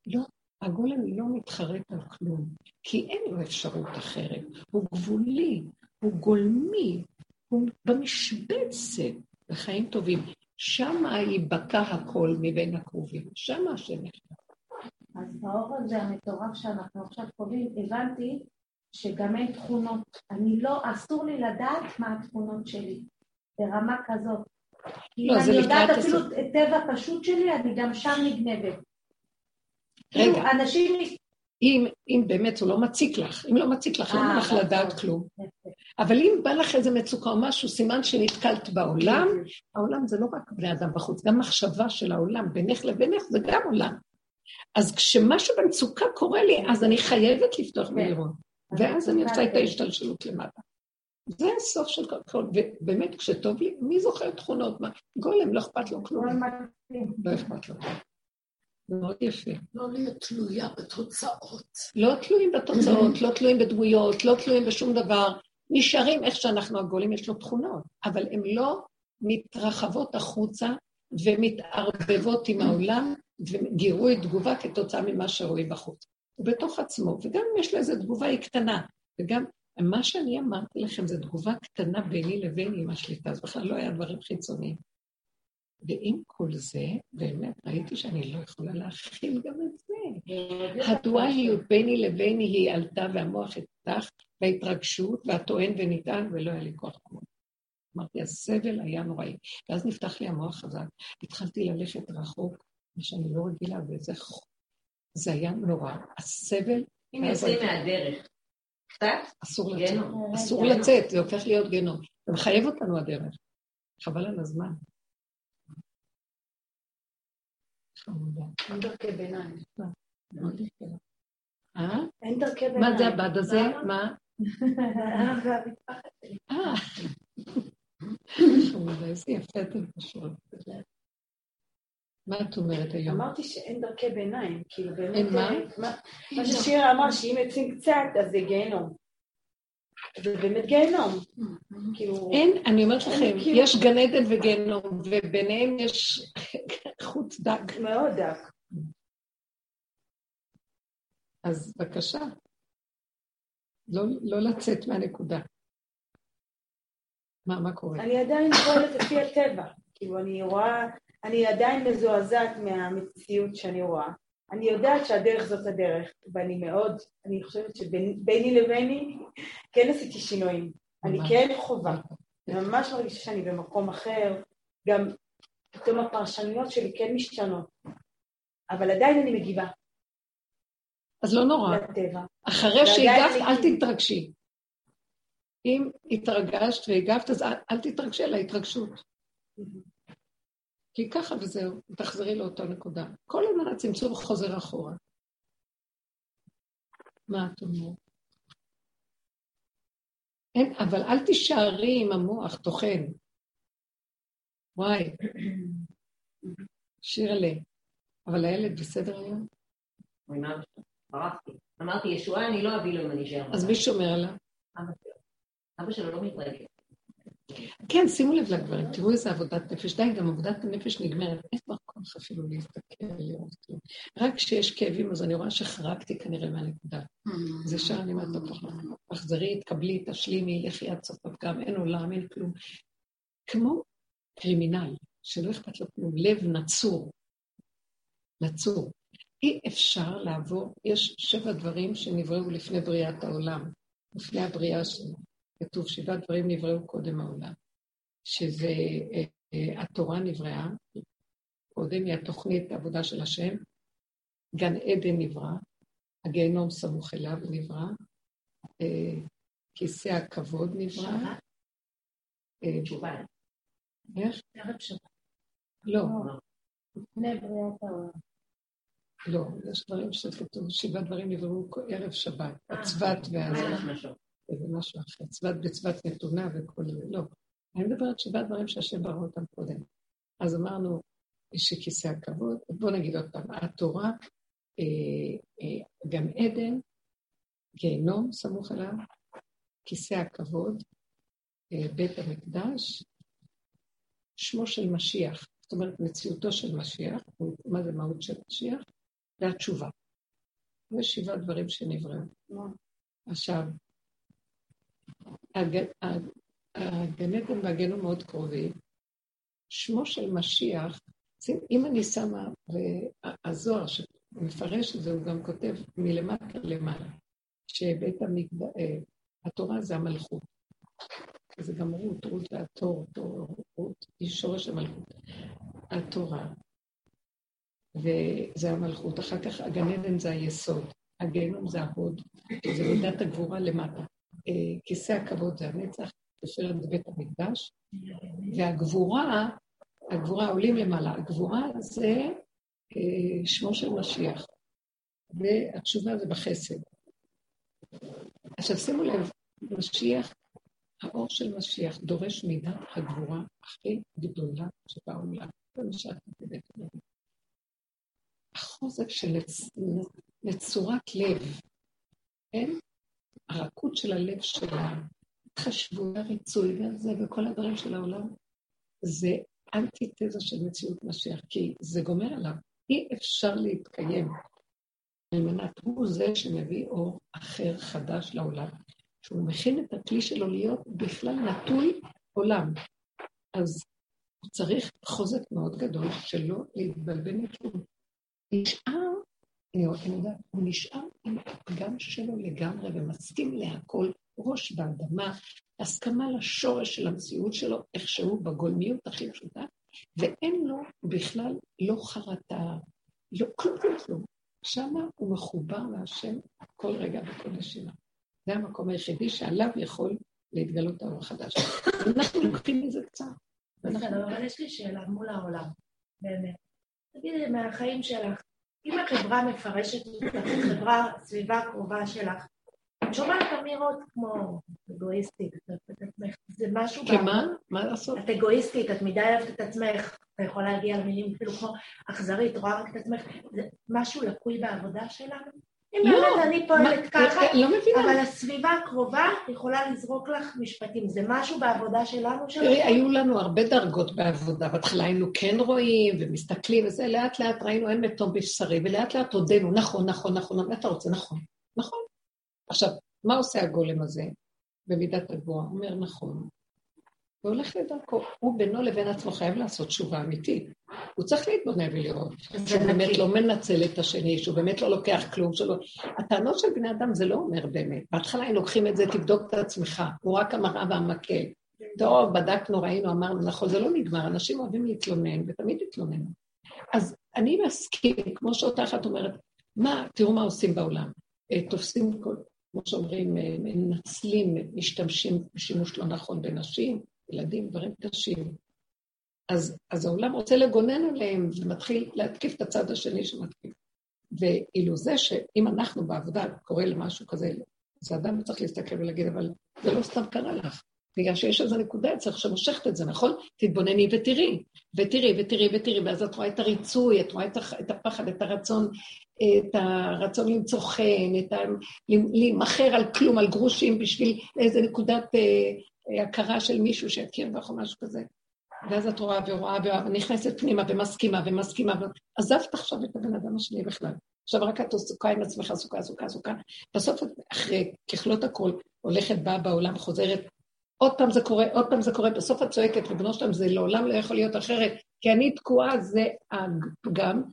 לא, הגולם לא מתחרט על כלום, כי אין לו אפשרות אחרת. הוא גבולי, הוא גולמי, הוא במשבצת, בחיים טובים. שמה ייבקע הכל מבין הקרובים, שמה השם נכנס. אז באור הזה המטורף שאנחנו עכשיו קובעים, הבנתי שגם אין תכונות. אני לא, אסור לי לדעת מה התכונות שלי, ברמה כזאת. לא, אני יודעת אפילו את טבע פשוט שלי, אני גם שם נגנבת. רגע, כאילו, אנשים... אם, אם באמת הוא לא מציק לך, אם לא מציק לך, לא בא לך נכון. לדעת כלום. אבל אם בא לך איזה מצוקה או משהו, סימן שנתקלת בעולם, העולם זה לא רק בני אדם בחוץ, גם מחשבה של העולם, בינך לבינך זה גם עולם. אז כשמשהו במצוקה קורה לי, אז אני חייבת לפתוח כן. ולראות. ואז אני עושה את ההשתלשלות למטה. זה הסוף של כל, ובאמת, כשטוב לי, מי זוכר תכונות? מה? גולם, לא אכפת לו כלום. לא אכפת לו. זה מאוד יפה. לא להיות תלויה בתוצאות. לא תלויים בתוצאות, לא תלויים בדמויות, לא תלויים בשום דבר. נשארים איך שאנחנו הגולים, יש לו תכונות, אבל הן לא מתרחבות החוצה ומתערבבות עם העולם וגירוי תגובה כתוצאה ממה שרואים בחוץ. הוא בתוך עצמו, וגם אם יש לו איזו תגובה היא קטנה, וגם מה שאני אמרתי לכם זה תגובה קטנה ביני לבין עם השליטה, אז בכלל לא היה דברים חיצוניים. ועם כל זה, באמת ראיתי שאני לא יכולה להכיל גם את זה. הדואליות ביני לביני היא עלתה והמוח התפתח, וההתרגשות והטוען ונטען, ולא היה לי כוח כמו. אמרתי, הסבל היה נוראי. ואז נפתח לי המוח חזק, התחלתי ללכת רחוק, מה שאני לא רגילה, וזה זה היה נורא. הסבל... אם יוצאים מהדרך, קצת? אסור לצאת. אסור לצאת, זה הופך להיות גנום. זה מחייב אותנו הדרך. חבל על הזמן. אה? אין דרכי ביניים. מה זה הבד הזה? מה? אה. חמודה, איזה יפה אתם פשוט. מה את אומרת היום? אמרתי שאין דרכי ביניים, כאילו באמת... אין מה? אה, מה מה ששירה אמר, שאם יוצאים קצת, אז זה גיהנום. זה באמת גיהנום. כאילו... אין, אני אומרת לכם, כאילו- יש גן עדן וגיהנום, וביניהם יש חוט דק. מאוד דק. אז בבקשה, לא, לא לצאת מהנקודה. מה, מה קורה? אני עדיין פועלת לפי הטבע. כאילו, אני רואה, אני עדיין מזועזעת מהמציאות שאני רואה. אני יודעת שהדרך זאת הדרך, ואני מאוד, אני חושבת שביני לביני כן עשיתי שינויים. אני. כן חווה. אני ממש מרגישה שאני במקום אחר, גם פתאום הפרשנויות שלי כן משתנות. אבל עדיין אני מגיבה אז לא נורא. לטבע. אחרי שהגבת, אל תתרגשי. אם התרגשת והגבת, אז אל, אל תתרגשי על ההתרגשות. כי ככה וזהו, תחזרי לאותה נקודה. כל הזמן הצמצום חוזר אחורה. מה את אומרת? אין, אבל אל תישארי עם המוח טוחן. וואי, שירלה. אבל הילד בסדר היום? ברחתי. אמרתי, ישועה אני לא אביא לו אם אני אשאר. אז מי שומר עליו? אבא שלו. אבא שלו לא מתרגל. כן, שימו לב לגברים, תראו איזה עבודת נפש. די, גם עבודת הנפש נגמרת. אין כוח אפילו להסתכל, לראות כלום. רק כשיש כאבים, אז אני רואה שחרגתי כנראה מהנקודה. זה שם אני אומרת לו, תחזרי, תקבלי, תשלימי, לכי עד סוף הפגם, אין עולם, אין כלום. כמו קרימינל, שלא אכפת לו כלום, לב נצור. נצור. אי אפשר לעבור, יש שבע דברים שנבראו לפני בריאת העולם, לפני הבריאה שלנו. כתוב שבעה דברים נבראו קודם העולם. שזה, אה, אה, התורה נבראה, קודם היא התוכנית העבודה של השם, גן עדן נברא, הגיהנום סמוך אליו נברא, אה, כיסא הכבוד נברא, תשובה. איך? ערב שבת. לא, בריאת העולם. לא, יש דברים שכתוב, שבעה דברים נבראו ערב שבת, הצבת והזה. מלך משהו. אחר, צבת בצבת נתונה וכל זה, לא. אני מדברת שבעה דברים שהשם ברא אותם קודם. אז אמרנו שכיסא הכבוד, בואו נגיד עוד פעם, התורה, אה, אה, גן עדן, גיהנום סמוך אליו, כיסא הכבוד, אה, בית המקדש, שמו של משיח, זאת אומרת מציאותו של משיח, מה זה מהות של משיח? והתשובה. זה שבעה דברים שנבראו. עכשיו, הגן עדן והגיהנום מאוד קרובים. שמו של משיח, אם אני שמה, והזוהר שמפרש את זה, הוא גם כותב מלמטה למעלה, שבית המקדש, התורה זה המלכות. זה גם רות, רות והתור, תור, רות, היא שורש המלכות. התורה, וזה המלכות. אחר כך הגן עדן זה היסוד, הגיהנום זה ההוד, זה מידת הגבורה למטה. כיסא הכבוד זה הנצח, זה בית המקדש, והגבורה, הגבורה עולים למעלה, הגבורה זה אה, שמו של משיח, והתשובה זה בחסד. עכשיו שימו לב, משיח, האור של משיח דורש מידת הגבורה הכי גדולה שבעולם. החוזק של נצ... נצורת לב, כן? הרכות של הלב שלה, התחשבות, הריצוי וזה, וכל הדברים של העולם, זה אנטיתזה של מציאות משיח, כי זה גומר עליו. אי אפשר להתקיים על מנת, הוא זה שמביא אור אחר, חדש לעולם, שהוא מכין את הכלי שלו להיות בכלל נטוי עולם. אז הוא צריך חוזק מאוד גדול שלא להתבלבל מכלום. נשאר, אני אני יודעת, הוא נשאר עם הפגם שלו לגמרי ומסכים להכל, ראש באדמה, הסכמה לשורש של המציאות שלו, איכשהו בגולמיות הכי פשוטה, ואין לו בכלל לא חרטה, לא כלום כלום כלום. שמה הוא מחובר להשם כל רגע וכל נשימה. זה המקום היחידי שעליו יכול להתגלות האור החדש. אנחנו לוקחים מזה קצת. אבל יש לי שאלה מול העולם, באמת. תגידי, מהחיים שלך, אם החברה מפרשת אותך, החברה, הסביבה הקרובה שלך, את שומעת אמירות כמו אגואיסטית, את עצמך, זה משהו... כמה? מה לעשות? את אגואיסטית, את מדי אוהבת את עצמך, אתה יכול להגיע למילים אפילו כמו אכזרית, רואה רק את עצמך, זה משהו לקוי בעבודה שלנו? אם לא, באמת אני פועלת ככה, לא מבינה. אבל הסביבה הקרובה יכולה לזרוק לך משפטים, זה משהו בעבודה שלנו שלנו? תראי, היו לנו הרבה דרגות בעבודה. בהתחלה היינו כן רואים ומסתכלים וזה, לאט לאט ראינו אין מתום בשרי, ולאט לאט הודינו, נכון, נכון, נכון, מה אתה רוצה? נכון, נכון. עכשיו, מה עושה הגולם הזה במידת הגבוהה? הוא אומר נכון, והולך לדרכו. הוא בינו לבין עצמו חייב לעשות תשובה אמיתית. הוא צריך להתבונן ולראות שהוא באמת לא מנצל את השני, שהוא באמת לא לוקח כלום שלו. הטענות של בני אדם זה לא אומר באמת. בהתחלה הם לוקחים את זה, תבדוק את עצמך, הוא רק המראה והמקל. טוב, בדקנו, ראינו, אמרנו, נכון, זה לא נגמר, אנשים אוהבים להתלונן, ותמיד יתלוננו. אז אני מסכים, כמו שאותה אחת אומרת, מה, תראו מה עושים בעולם. אה, תופסים, כמו שאומרים, אה, מנצלים, משתמשים בשימוש לא נכון בנשים, ילדים, דברים קשים. אז, אז העולם רוצה לגונן עליהם ומתחיל להתקיף את הצד השני שמתקיף. ואילו זה שאם אנחנו בעבודה קורה למשהו כזה, אז האדם צריך להסתכל ולהגיד, אבל זה לא סתם קרה לך. בגלל שיש איזו נקודה אצלך שמושכת את זה, נכון? תתבונני ותראי, ותראי, ותראי, ותראי, ואז את רואה את הריצוי, את רואה את הפחד, את הרצון, את הרצון למצוא חן, את ה... להימכר על כלום, על גרושים, בשביל איזה נקודת אה, הכרה של מישהו שיכיר בך או משהו כזה. ואז את רואה ורואה ונכנסת פנימה ומסכימה ומסכימה. עזבת עכשיו את הבן אדם השני בכלל. עכשיו רק את עסוקה עם עצמך, עסוקה, עסוקה, עסוקה. בסוף אחרי ככלות הכל הולכת, באה בעולם, חוזרת. עוד פעם זה קורה, עוד פעם זה קורה, בסוף את צועקת, ריבונו שלם, זה לעולם לא יכול להיות אחרת, כי אני תקועה, זה הפגם,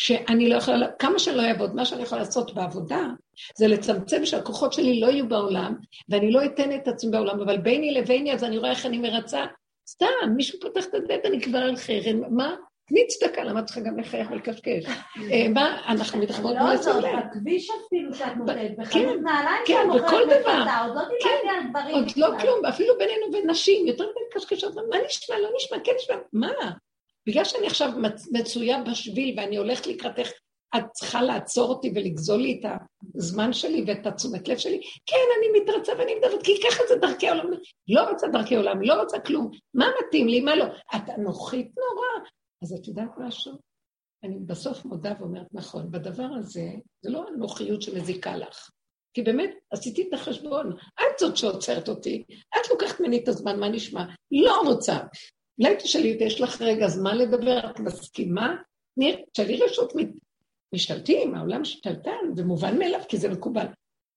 שאני לא יכולה, כמה שאני לא אעבוד, מה שאני יכולה לעשות בעבודה, זה לצמצם שהכוחות שלי לא יהיו בעולם, ואני לא אתן את עצמי בעולם, אבל ביני לביני, אז אני רואה איך אני מרצה, סתם, מישהו פותח את הדלת, אני כבר על חרן, מה? תני צדקה, למה צריכה גם לחייך ולקשקש? אה, מה, אנחנו מתחברות לא זאת, בכביש אפילו שאת נותנת, כן, בחנות נעליים כן, שאת מוכרת בכל דבר. בפתה, עוד לא דיברתי על דברים. עוד לא כלום, אפילו בינינו ונשים, יותר מדי קשקשות, מה נשמע, לא נשמע, כן נשמע, מה? בגלל שאני עכשיו מצויה בשביל ואני הולכת לקראתך, את צריכה לעצור אותי ולגזול לי את הזמן שלי ואת התשומת לב שלי? כן, אני מתרצה ואני מדברת, כי ככה זה דרכי עולם. לא רוצה דרכי עולם, לא רוצה כלום. מה מתאים לי, מה לא? את אנוכית נורא. אז את יודעת משהו? אני בסוף מודה ואומרת, נכון, בדבר הזה, זה לא אנוכיות שמזיקה לך. כי באמת, עשיתי את החשבון, את זאת שעוצרת אותי, את לוקחת ממני את הזמן, מה נשמע? לא רוצה. אולי תשאלי אותי, יש לך רגע זמן לדבר, את מסכימה? תשאלי רשות משתלטים, העולם שתלטן, זה מובן מאליו כי זה מקובל.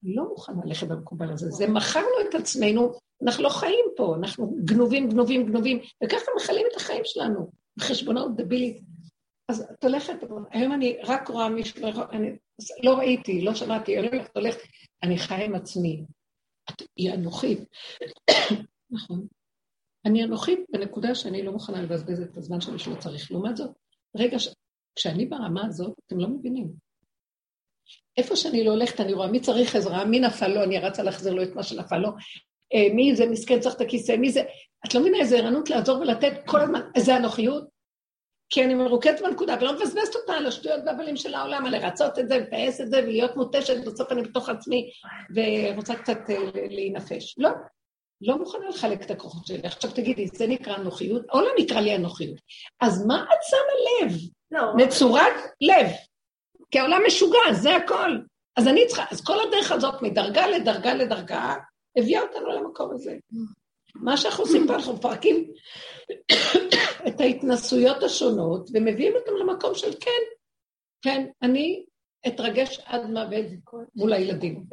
לא מוכנה ללכת במקובל הזה, זה מכרנו את עצמנו, אנחנו לא חיים פה, אנחנו גנובים, גנובים, גנובים, וככה מכלים את החיים שלנו, בחשבונות דבילית. אז את הולכת, היום אני רק רואה מישהו, אני לא ראיתי, לא שמעתי, אני הולכת, הולכת, אני חיה עם עצמי. את, היא אנוכית. נכון. אני אנוכית בנקודה שאני לא מוכנה לבזבז את הזמן שלי שלא צריך. לעומת זאת, רגע, ש... כשאני ברמה הזאת, אתם לא מבינים. איפה שאני לא הולכת, אני רואה מי צריך עזרה, מי נפל לו, אני רצה להחזיר לו את מה שנפל לו, אה, מי זה מסכן צריך את הכיסא, מי זה... את לא מבינה איזה ערנות לעזור ולתת כל הזמן, איזה אנוכיות? כי אני מרוקדת בנקודה ולא מבזבזת אותה על השטויות והבלים של העולם, על לרצות את זה, לפעס את זה ולהיות מותשת, בסוף אני בתוך עצמי ורוצה קצת אה, להינפש. לא, לא מוכנה לחלק את הכוחות שלי. עכשיו תגידי, זה נקרא אנוכיות? או לא נקרא לי אנוכיות. אז מה את שמה לב? לא. מצורת לב. כי העולם משוגע, זה הכל. אז אני צריכה, אז כל הדרך הזאת מדרגה לדרגה לדרגה, הביאה אותנו למקום הזה. מה שאנחנו עושים פה, אנחנו מפרקים את ההתנסויות השונות, ומביאים אותם למקום של כן, כן, אני אתרגש עד מוות מול הילדים.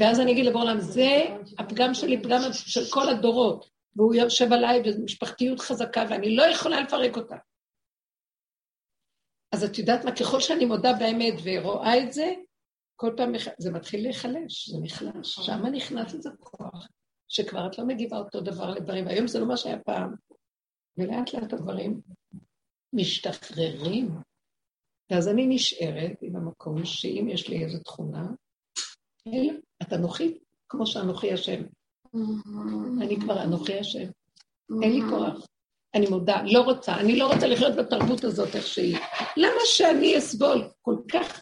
ואז אני אגיד לבורלם, זה הפגם שלי, פגם של כל הדורות, והוא יושב עליי במשפחתיות חזקה, ואני לא יכולה לפרק אותה. אז את יודעת מה, ככל שאני מודה באמת ורואה את זה, כל פעם זה מתחיל להיחלש, זה נחלש. שם נכנס לזה כוח, שכבר את לא מגיבה אותו דבר לדברים, והיום זה לא מה שהיה פעם. ולאט לאט הדברים משתחררים. ואז אני נשארת עם המקום שאם יש לי איזו תכונה, את אנוכית כמו שאנוכי השם. אני כבר אנוכי השם. אין לי כוח. אני מודה, לא רוצה, אני לא רוצה לחיות בתרבות הזאת איך שהיא. למה שאני אסבול? כל כך,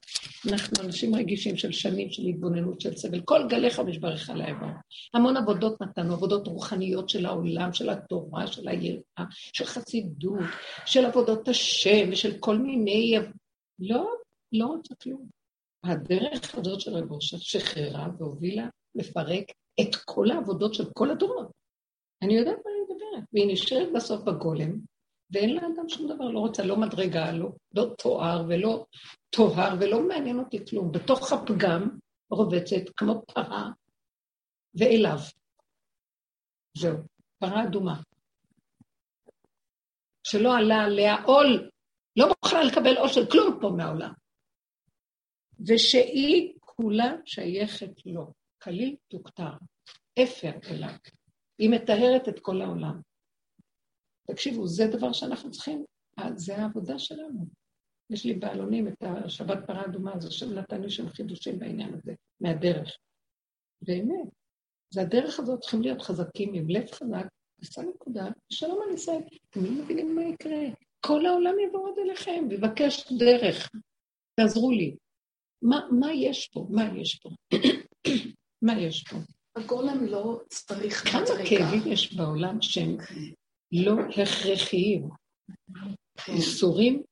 אנחנו אנשים רגישים של שנים של התבוננות של סבל. כל גליך משברך על האיבר. המון עבודות נתנו, עבודות רוחניות של העולם, של התורה, של היראה, של חסידות, של עבודות השם ושל כל מיני... לא, לא רוצה כלום. הדרך הזאת של רב אושר שחררה והובילה לפרק את כל העבודות של כל הדורות. אני יודעת מה אני מדברת, והיא נשארת בסוף בגולם, ואין לה אדם שום דבר, לא רוצה לא מדרגה, לא, לא תואר ולא טוהר, ולא מעניין אותי כלום. בתוך הפגם רובצת כמו פרה ואליו. זהו, פרה אדומה. שלא עלה עליה עול, לא מוכנה לקבל של כלום פה מהעולם. ושהיא כולה שייכת לו, כליל תוכתר, אפר אליו. היא מטהרת את כל העולם. תקשיבו, זה דבר שאנחנו צריכים, זה העבודה שלנו. יש לי בעלונים את השבת פרה אדומה, זה שם נתן לי שם חידושים בעניין הזה, מהדרך. באמת, זה הדרך הזאת, צריכים להיות חזקים עם לב חזק, עשה נקודה, שלום על ישראל. אתם לא מבינים מה יקרה. כל העולם יבוא עוד אליכם, ויבקש דרך. תעזרו לי. מה, מה יש פה? מה יש פה? מה יש פה? הגולם לא צריך כמה כאבים יש בעולם שהם לא הכרחיים. איסורים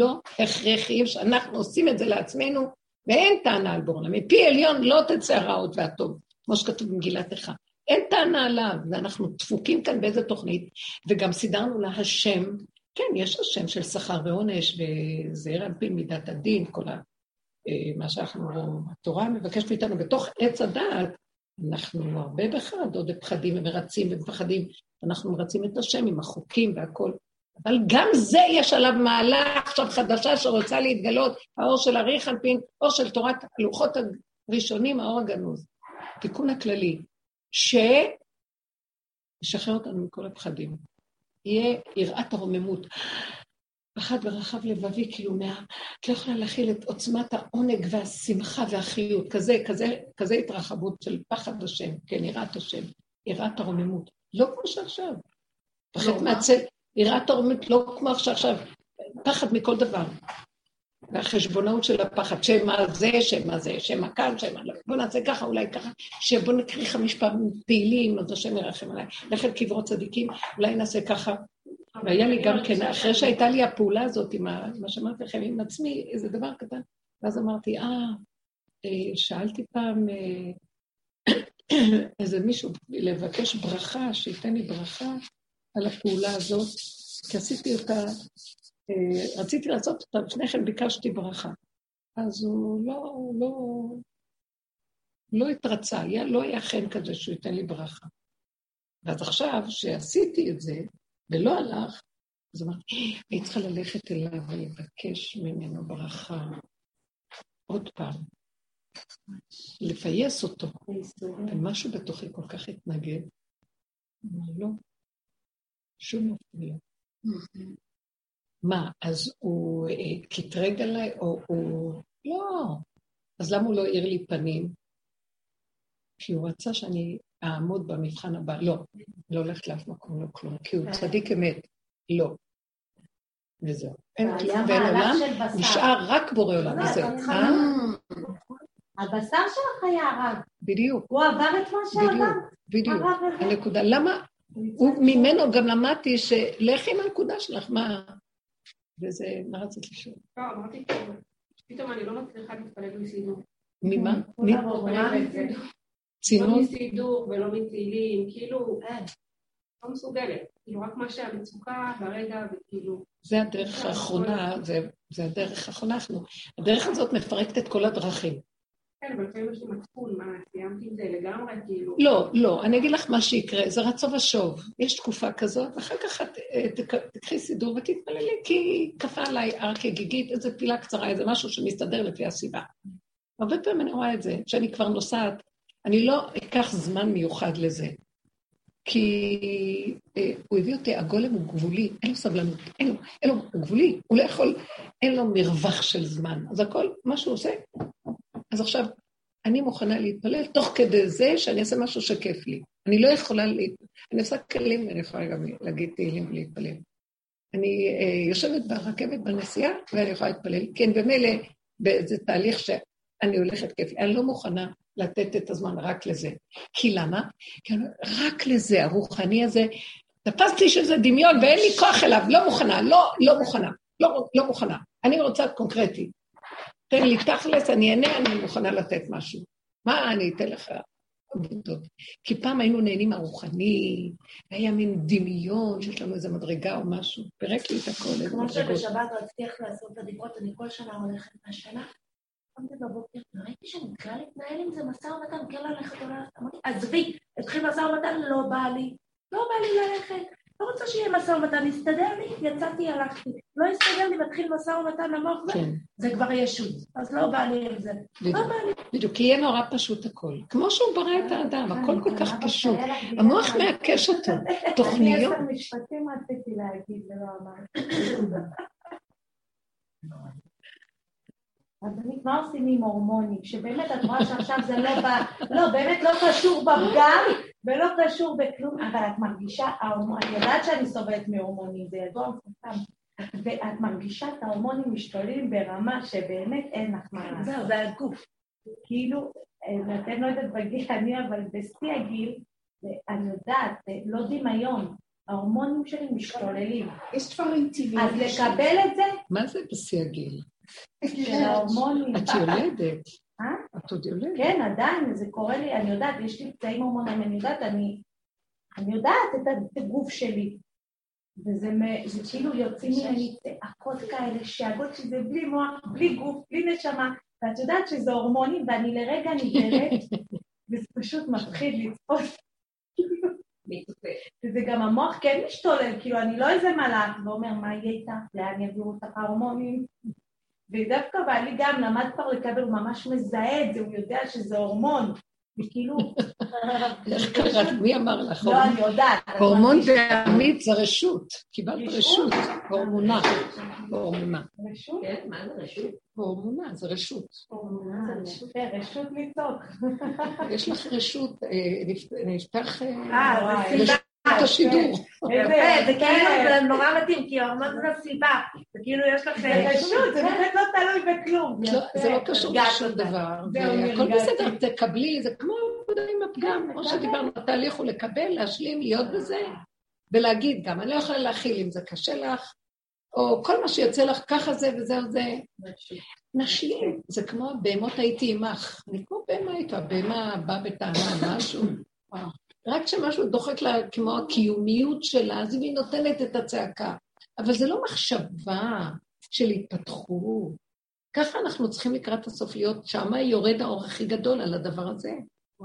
לא הכרחיים, שאנחנו עושים את זה לעצמנו, ואין טענה על בורנה. מפי עליון לא תצא הרעות והטוב, כמו שכתוב במגילת איכה. אין טענה עליו, ואנחנו דפוקים כאן באיזה תוכנית, וגם סידרנו לה השם, כן, יש השם של שכר ועונש, וזעיר על פי מידת הדין, כל ה... אה, מה שאנחנו, התורה מבקשת מאיתנו בתוך עץ הדעת, אנחנו הרבה בחרדות ופחדים ומרצים ומפחדים, אנחנו מרצים את השם עם החוקים והכול. אבל גם זה יש עליו מעלה עכשיו חדשה שרוצה להתגלות, האור של אריך אנפין, אור של תורת הלוחות הראשונים, האור הגנוז. תיקון הכללי, שישחרר אותנו מכל הפחדים. יהיה יראת הרוממות. פחד ורחב לבבי, כאילו, מה... את לא יכולה להכיל את עוצמת העונג והשמחה והחיות, כזה, כזה, כזה התרחבות של פחד השם, כן, יראת השם, יראת הרוממות. לא כמו שעכשיו. פחד לא, מהצל, יראת הרוממות, לא כמו שעכשיו, פחד מכל דבר. והחשבונאות של הפחד, שמה זה, שמה זה, שמה כאן, שמה לא. בוא נעשה ככה, אולי ככה, שבוא נקריא חמש פעמים תהילים, אז השם ירחם עליי. לכן קברות צדיקים, אולי נעשה ככה, והיה לי גם כן, אחרי שהייתה לי הפעולה הזאת עם מה שאמרתי לכם, עם עצמי, איזה דבר קטן, ואז אמרתי, אה, אה שאלתי פעם אה, איזה מישהו לבקש ברכה, שייתן לי ברכה על הפעולה הזאת, כי עשיתי אותה, רציתי לעשות אותה, לפני כן ביקשתי ברכה. אז הוא לא, לא, לא התרצה, לא היה חן כזה שהוא ייתן לי ברכה. ואז עכשיו, שעשיתי את זה, ולא הלך, אז אמרתי, אני צריכה ללכת אליו ולבקש ממנו ברכה עוד פעם, לפייס אותו. ומשהו בתוכי כל כך התנגד. אמר, לא, שום מפריע. מה, אז הוא אה, קטרג עליי, או הוא... לא. אז למה הוא לא האיר לי פנים? כי הוא רצה שאני אעמוד במבחן הבא. לא, לא הולכת לאף מקום, לא כלום, כי הוא כן. צדיק אמת. לא. וזהו. אין כלום ואין עולם, נשאר רק בורא עולם, וזהו. אה? הבשר שלך היה הרג. בדיוק. הוא עבר את מה שעבר. בדיוק, בדיוק. הנקודה. למה? ממנו גם למדתי שלכי עם הנקודה שלך, מה... וזה, מה רצית לשאול? לא, אמרתי, פתאום אני לא מצליחה להתפלג מסידור. ממה? צינון? לא מסידור ולא מתהילים, כאילו, אין, לא מסוגלת. כאילו, רק מה שהמצוקה ברגע, וכאילו... זה הדרך האחרונה, זה, זה הדרך האחרונה, אנחנו... הדרך הזאת מפרקת את כל הדרכים. כן, אבל לפעמים יש לי מצפון, מה, סיימתי את זה לגמרי, כאילו... לא, לא, אני אגיד לך מה שיקרה, זה רצו ושוב. יש תקופה כזאת, ואחר כך את תקחי סידור ותתפללי, כי כפה עליי הר כגיגית, איזה פילה קצרה, איזה משהו שמסתדר לפי הסיבה. הרבה פעמים אני רואה את זה, כשאני כבר נוסעת אני לא אקח זמן מיוחד לזה, כי אה, הוא הביא אותי, הגולם הוא גבולי, אין לו סבלנות, אין לו, אין לו, הוא גבולי, הוא לא יכול, אין לו מרווח של זמן. אז הכל, מה שהוא עושה, אז עכשיו, אני מוכנה להתפלל תוך כדי זה שאני אעשה משהו שכיף לי. אני לא יכולה, לה... אני עושה כלים, אני יכולה גם להגיד תהילים ולהתפלל. אני אה, יושבת ברכבת בנסיעה ואני יכולה להתפלל, כן, במילא באיזה תהליך שאני הולכת כיף, אני לא מוכנה לתת את הזמן רק לזה. כי למה? כי אני, רק לזה, הרוחני הזה, תפסתי שזה דמיון ואין לי כוח אליו, לא מוכנה, לא, לא מוכנה, לא, לא מוכנה. אני רוצה קונקרטי. תן לי תכלס, אני אענה, אני מוכנה לתת משהו. מה אני אתן לך? עבודות. כי פעם היינו נהנים מהרוחני, והיה מין דמיון שיש לנו איזה מדרגה או משהו. פירק לי את הכל, כמו. שבשבת רציתי איך לעשות את הדיברות, אני כל שנה הולכת מהשנה. קמתי בבוקר, וראיתי שאני מתחילה להתנהל עם זה משא ומתן, כן ללכת או ללכת. אמרתי, עזבי, התחיל משא ומתן, לא בא לי. לא בא לי ללכת. לא רוצה שיהיה משא ומתן, הסתדר לי, יצאתי, הלכתי. לא הסתדר לי, מתחיל משא ומתן עמוק, כן, זה כבר ישות. אז לא בא לי עם זה. לא בדיוק. בא לי. בדיוק, כי יהיה נורא פשוט הכל. כמו שהוא ברא את האדם, הכל כל כך אבא פשוט. המוח. מעקש אותו, אני תוכניות. עשר משפטים רציתי להגיד ולא אמרתי. אדוני, מה עושים עם הורמונים? שבאמת את רואה שעכשיו זה לא בא, לא, באמת לא קשור בפגם ולא קשור בכלום, אבל את מרגישה, אני יודעת שאני סובלת מהורמונים, זה ידוע מפורסם, ואת מרגישה את ההורמונים משתוללים ברמה שבאמת אין לך מה לעשות. זהו, זה הגוף. כאילו, אה, אתם לא יודעת בגיל, אני אבל בשיא הגיל, אני יודעת, לא דמיון, ההורמונים שלי משתוללים. יש דברים טבעיים. אז לקבל את זה, מה זה בשיא הגיל? של ההורמונים. את יולדת. אה? את עוד יולדת. כן, עדיין, זה קורה לי, אני יודעת, יש לי פצעים הורמוניים, אני יודעת, אני, אני יודעת את הגוף שלי. וזה זה כאילו יוצאים ממני צעקות כאלה, שאגות שזה בלי מוח, בלי גוף, בלי נשמה, ואת יודעת שזה הורמונים, ואני לרגע נגררת, וזה פשוט מפחיד לצפות. וזה גם המוח כן משתולל, כאילו אני לא איזה מלאך ואומר מה יהיה איתך, לאן יעבירו אותך ההורמונים. ודווקא בעלי גם למד כבר לקבל, הוא ממש מזהה את זה, הוא יודע שזה הורמון. וכאילו... איך קראת? מי אמר לך? לא, אני יודעת. הורמון בעמית זה רשות. קיבלת רשות? הורמונה. הורמונה. רשות? כן, מה זה רשות? הורמונה זה רשות. הורמונה זה רשות. רשות לצעוק. יש לך רשות, אה, נפ- נפתח אה, אה, זה רשות סיבה. השידור. איזה- זה כאילו, כן. זה נורא מתאים, כי ההורמון זה סיבה. זה כאילו יש לך... זה באמת לא תלוי בכלום. לא, זה לא קשור לשום. דבר, והכל. בסדר, תקבלי, זה כמו עבודה עם הפגם, כמו שדיברנו, התהליך הוא לקבל, להשלים, להיות בזה, ולהגיד גם, אני לא יכולה להכיל אם זה קשה לך, או כל מה שיוצא לך, ככה זה וזהו זה. נשלים, זה כמו בהמות הייתי עמך, אני כמו בהמה איתו, הבהמה באה בטענה, משהו, וואו. רק כשמשהו דוחק לה כמו הקיומיות שלה, אז היא נותנת את הצעקה. אבל זה לא מחשבה של התפתחות. ככה אנחנו צריכים לקראת הסוף להיות, שמה יורד האור הכי גדול על הדבר הזה.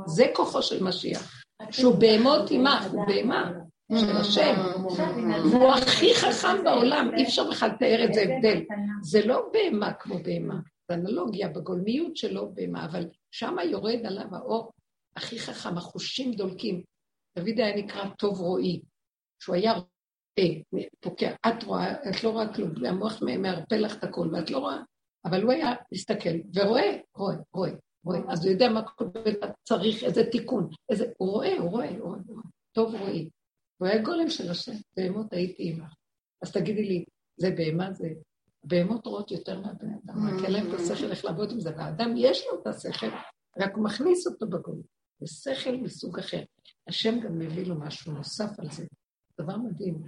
זה כוחו של משיח, שהוא בהמות עמך, הוא בהמה של השם. והוא הכי חכם בעולם, אי אפשר בכלל לתאר את זה הבדל. זה לא בהמה כמו בהמה, זה אנלוגיה בגולמיות שלו בהמה, אבל שמה יורד עליו האור הכי חכם, החושים דולקים. דוד היה נקרא טוב רואי, שהוא היה רואה, פוקע, את רואה, את לא רואה כלום, והמוח מערפל לך את הכל, ואת לא רואה, אבל הוא היה מסתכל, ורואה, רואה, רואה, רואה, אז הוא יודע מה כל דבר צריך, איזה תיקון, איזה, הוא רואה, הוא רואה, הוא רואה. טוב רואי. הוא היה גולם של השם, בהמות הייתי עמך. אז תגידי לי, זה בהמה זה... בהמות רואות יותר מהבני אדם, רק אין להם את השכל איך לעבוד עם זה, והאדם יש לו את השכל, רק הוא מכניס אותו בגול. זה שכל מסוג אחר. השם גם מביא לו משהו נוסף על זה. דבר מדהים.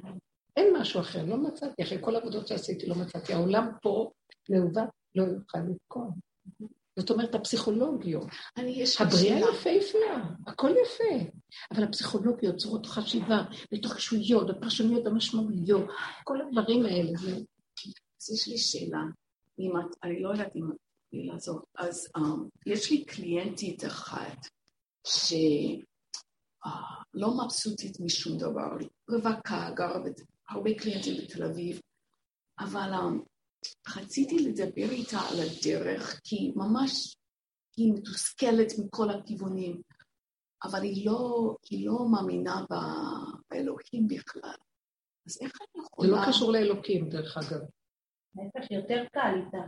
אין משהו אחר, לא מצאתי, אחרי כל העבודות שעשיתי לא מצאתי. העולם פה, מעוות, לא יוכל לתקוע. זאת אומרת, הפסיכולוגיות, הבריאה. יפהפייה, הכל יפה, אבל הפסיכולוגיות, צורות חשיבה, והתרחשויות, הפרשנויות, המשמעויות, כל הדברים האלה, זה... אז יש לי שאלה. אם את, אני לא יודעת אם את יכולה לעזור. אז um, יש לי קליינטית אחת שלא מבסוטית משום דבר, רווקה, גרה הרבה קליינטים בתל אביב, אבל רציתי לדבר איתה על הדרך, כי ממש היא מתוסכלת מכל הכיוונים, אבל היא לא, היא לא מאמינה באלוהים בכלל. אז איך אני זה יכולה... לא קשור לאלוקים, דרך אגב. להפך, יותר קל איתה.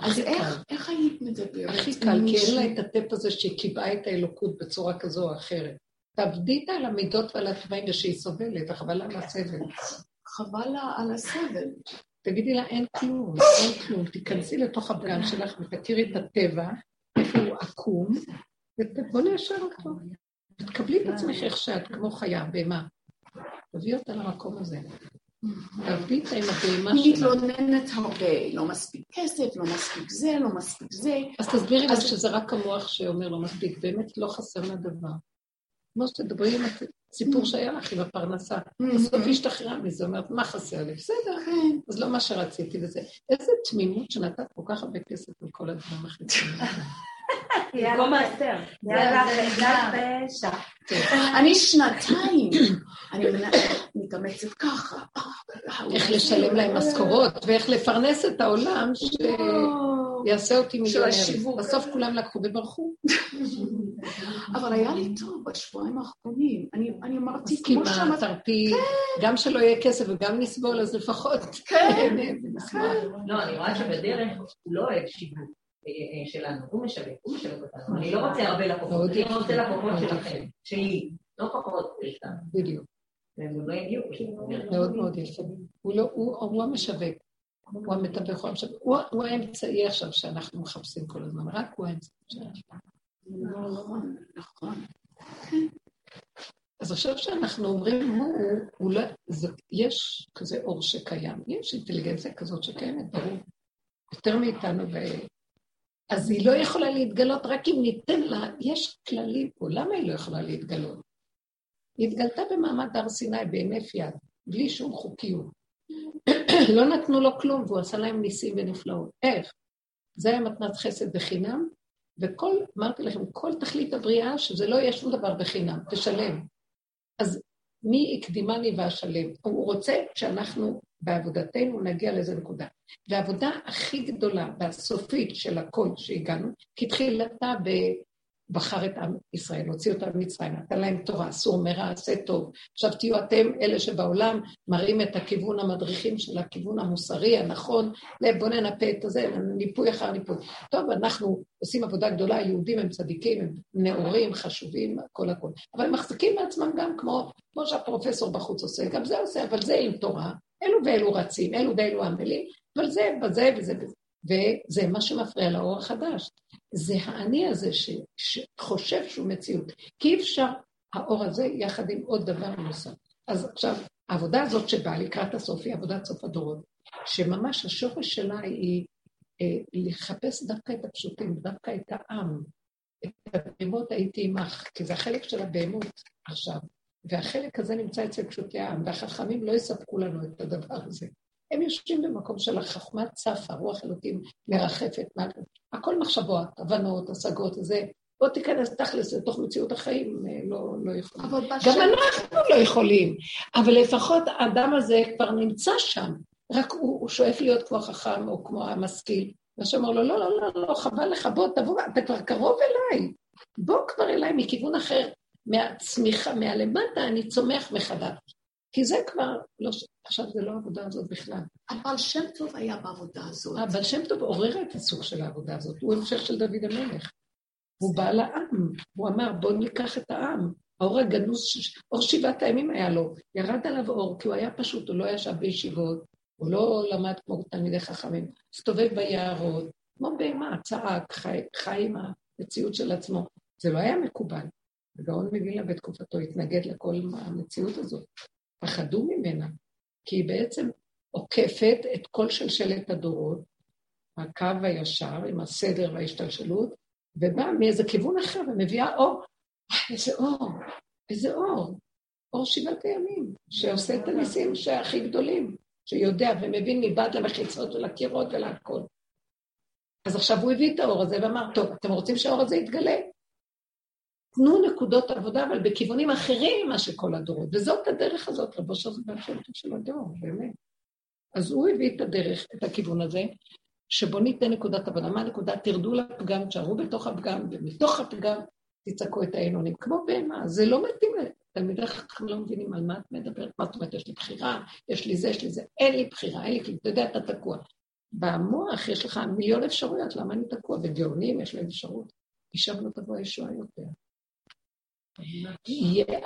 אז איך. איך היית מדברת? הכי קל, כי אין לה את הטפ הזה שקיבעה את האלוקות בצורה כזו או אחרת. תעבדי על המידות ועל התוואים ושהיא סובלת, וחבל על הסבל. חבל לה על הסבל. תגידי לה, אין כלום, אין כלום. תיכנסי לתוך הפגם שלך ותכירי את הטבע, איפה הוא עקום, ובוא ניישר אותו. תקבלי את עצמך איך שאת, כמו חיה, בהמה. תביאי אותה למקום הזה. תעבדי איתה עם הבהמה היא שלה. מתלוננת הרבה, לא מספיק כסף, לא מספיק זה, לא מספיק זה. אז תסבירי לה אז- שזה רק המוח שאומר לא מספיק, באמת לא חסר לה דבר. כמו שתדברי עם הסיפור שהיה לך עם הפרנסה. בסוף היא השתחררה מזה, אומרת, מה חסר לי? בסדר, כן. אז לא מה שרציתי וזה. איזה תמימות שנתת כל כך הרבה כסף מכל הדברים החיצוניים. במקום האסתר. יאללה, חמדת פשע. אני שנתיים, אני מתאמצת ככה. איך לשלם להם משכורות, ואיך לפרנס את העולם שיעשה אותי. השיווק. בסוף כולם לקחו וברחו. אבל היה לי טוב בשבועיים האחרונים. אני אני אמרתי, כמו מסכימה, שאמרת, תרפי, גם שלא יהיה כסף וגם נסבול, אז לפחות כן. ונשמח. לא, אני רואה שבדרך הוא לא אוהב שיווק אה, אה, שלנו, הוא משווק, הוא משווק אותנו. אני לא רוצה הרבה לקוחות, מאוד אני. רוצה לקוחות מאוד שלכם. שלי, לא לקוחות סתם. בדיוק. והם גם לא. מאוד מאוד יפה. הוא לא, המשווק, הוא המתווך, הוא המשווק. הוא, האמצעי עכשיו שאנחנו מחפשים כל הזמן, רק הוא האמצעי שלנו. נכון, נכון. אז עכשיו שאנחנו אומרים, הוא, הוא, לא, זה, יש כזה אור שקיים, יש אינטליגנציה כזאת שקיימת, ברור, יותר מאיתנו. אז היא לא יכולה להתגלות רק אם ניתן לה, יש כללים פה, למה היא לא יכולה להתגלות? היא התגלתה במעמד הר סיני בהינף יד, בלי שום חוקיות. לא נתנו לו כלום, והוא עשה להם ניסים ונפלאות. איך? זה היה מתנת חסד בחינם, וכל, אמרתי לכם, כל תכלית הבריאה, שזה לא יהיה שום דבר בחינם, תשלם. אז מי הקדימני ואשלם? הוא רוצה שאנחנו בעבודתנו נגיע לאיזה נקודה. והעבודה הכי גדולה והסופית של הכל שהגענו, כתחילתה ב... בחר את עם ישראל, הוציא אותם ממצרים, נתן להם תורה, אסור מרע, עשה טוב. עכשיו תהיו אתם אלה שבעולם מראים את הכיוון המדריכים של הכיוון המוסרי, הנכון, בואו ננפה את הזה, ניפוי אחר ניפוי. טוב, אנחנו עושים עבודה גדולה, היהודים הם צדיקים, הם נאורים, חשובים, הכל הכל. אבל הם מחזיקים מעצמם גם כמו, כמו שהפרופסור בחוץ עושה, גם זה עושה, אבל זה עם תורה, אלו ואלו רצים, אלו ואלו עמלים, אבל זה בזה וזה וזה. וזה מה שמפריע לאור החדש. זה האני הזה ש, שחושב שהוא מציאות. כי אי אפשר האור הזה יחד עם עוד דבר נוסף. אז עכשיו, העבודה הזאת שבאה לקראת הסוף היא עבודת סוף הדורות, שממש השורש שלה היא אה, לחפש דווקא את הפשוטים, דווקא את העם. את הבהמות הייתי עמך, כי זה החלק של הבהמות עכשיו. והחלק הזה נמצא אצל פשוטי העם, והחכמים לא יספקו לנו את הדבר הזה. הם יושבים במקום של החוכמה צפה, רוח אלוקים מרחפת. הכל מחשבות, הבנות, השגות, זה... בוא תיכנס תכלס לתוך מציאות החיים, לא, לא יכולים. גם. אנחנו לא יכולים, אבל לפחות האדם הזה כבר נמצא שם, רק הוא, הוא שואף להיות כמו החכם או כמו המשכיל. והשם אומר לו, לא, לא, לא, לא, חבל לך, בוא, תבוא, אתה כבר קרוב אליי. בוא כבר אליי מכיוון אחר, מהצמיחה, מהלמטה, אני צומח מחדש. כי זה כבר, לא, עכשיו זה לא העבודה הזאת בכלל. אבל שם טוב היה בעבודה הזאת. אבל שם טוב עורר את הסוג של העבודה הזאת, הוא המשך של דוד המלך. הוא בא לעם, הוא אמר, בואו ניקח את העם. האור הגנוז, אור שבעת הימים היה לו, ירד עליו אור, כי הוא היה פשוט, הוא לא ישב בישיבות, הוא לא למד כמו תלמידי חכמים, הסתובב ביערות, כמו בהמה, צעק, חי, חי עם המציאות של עצמו. זה לא היה מקובל. הגאון מווילנה בתקופתו התנגד לכל המציאות הזאת. פחדו ממנה, כי היא בעצם עוקפת את כל שלשלת הדורות, הקו הישר עם הסדר וההשתלשלות, ובאה מאיזה כיוון אחר ומביאה אור. איזה אור, איזה אור. אור שבעת הימים, שעושה את הניסים שהכי גדולים, שיודע ומבין מבעד למחיצות ולקירות ולהכל. אז עכשיו הוא הביא את האור הזה ואמר, טוב, אתם רוצים שהאור הזה יתגלה? תנו נקודות עבודה, אבל בכיוונים אחרים ממה שכל הדורות. וזאת הדרך הזאת, רבו של השלטון של הדור, באמת. אז הוא הביא את הדרך, את הכיוון הזה, שבו ניתן נקודת עבודה. מה הנקודה? תרדו לפגם, תשארו בתוך הפגם, ומתוך הפגם תצעקו את העינונים. כמו בהמה, זה לא מתאים לתלמידי חכם, לא מבינים על מה את מדברת. מה זאת אומרת, יש לי בחירה, יש לי זה, יש לי זה. אין לי בחירה, אין לי כלום. אתה יודע, אתה תקוע. במוח יש לך מיליון אפשרויות, למה אני תקוע? בגאונים יש להם אפשרות. משם לא תבוא הישועה יותר.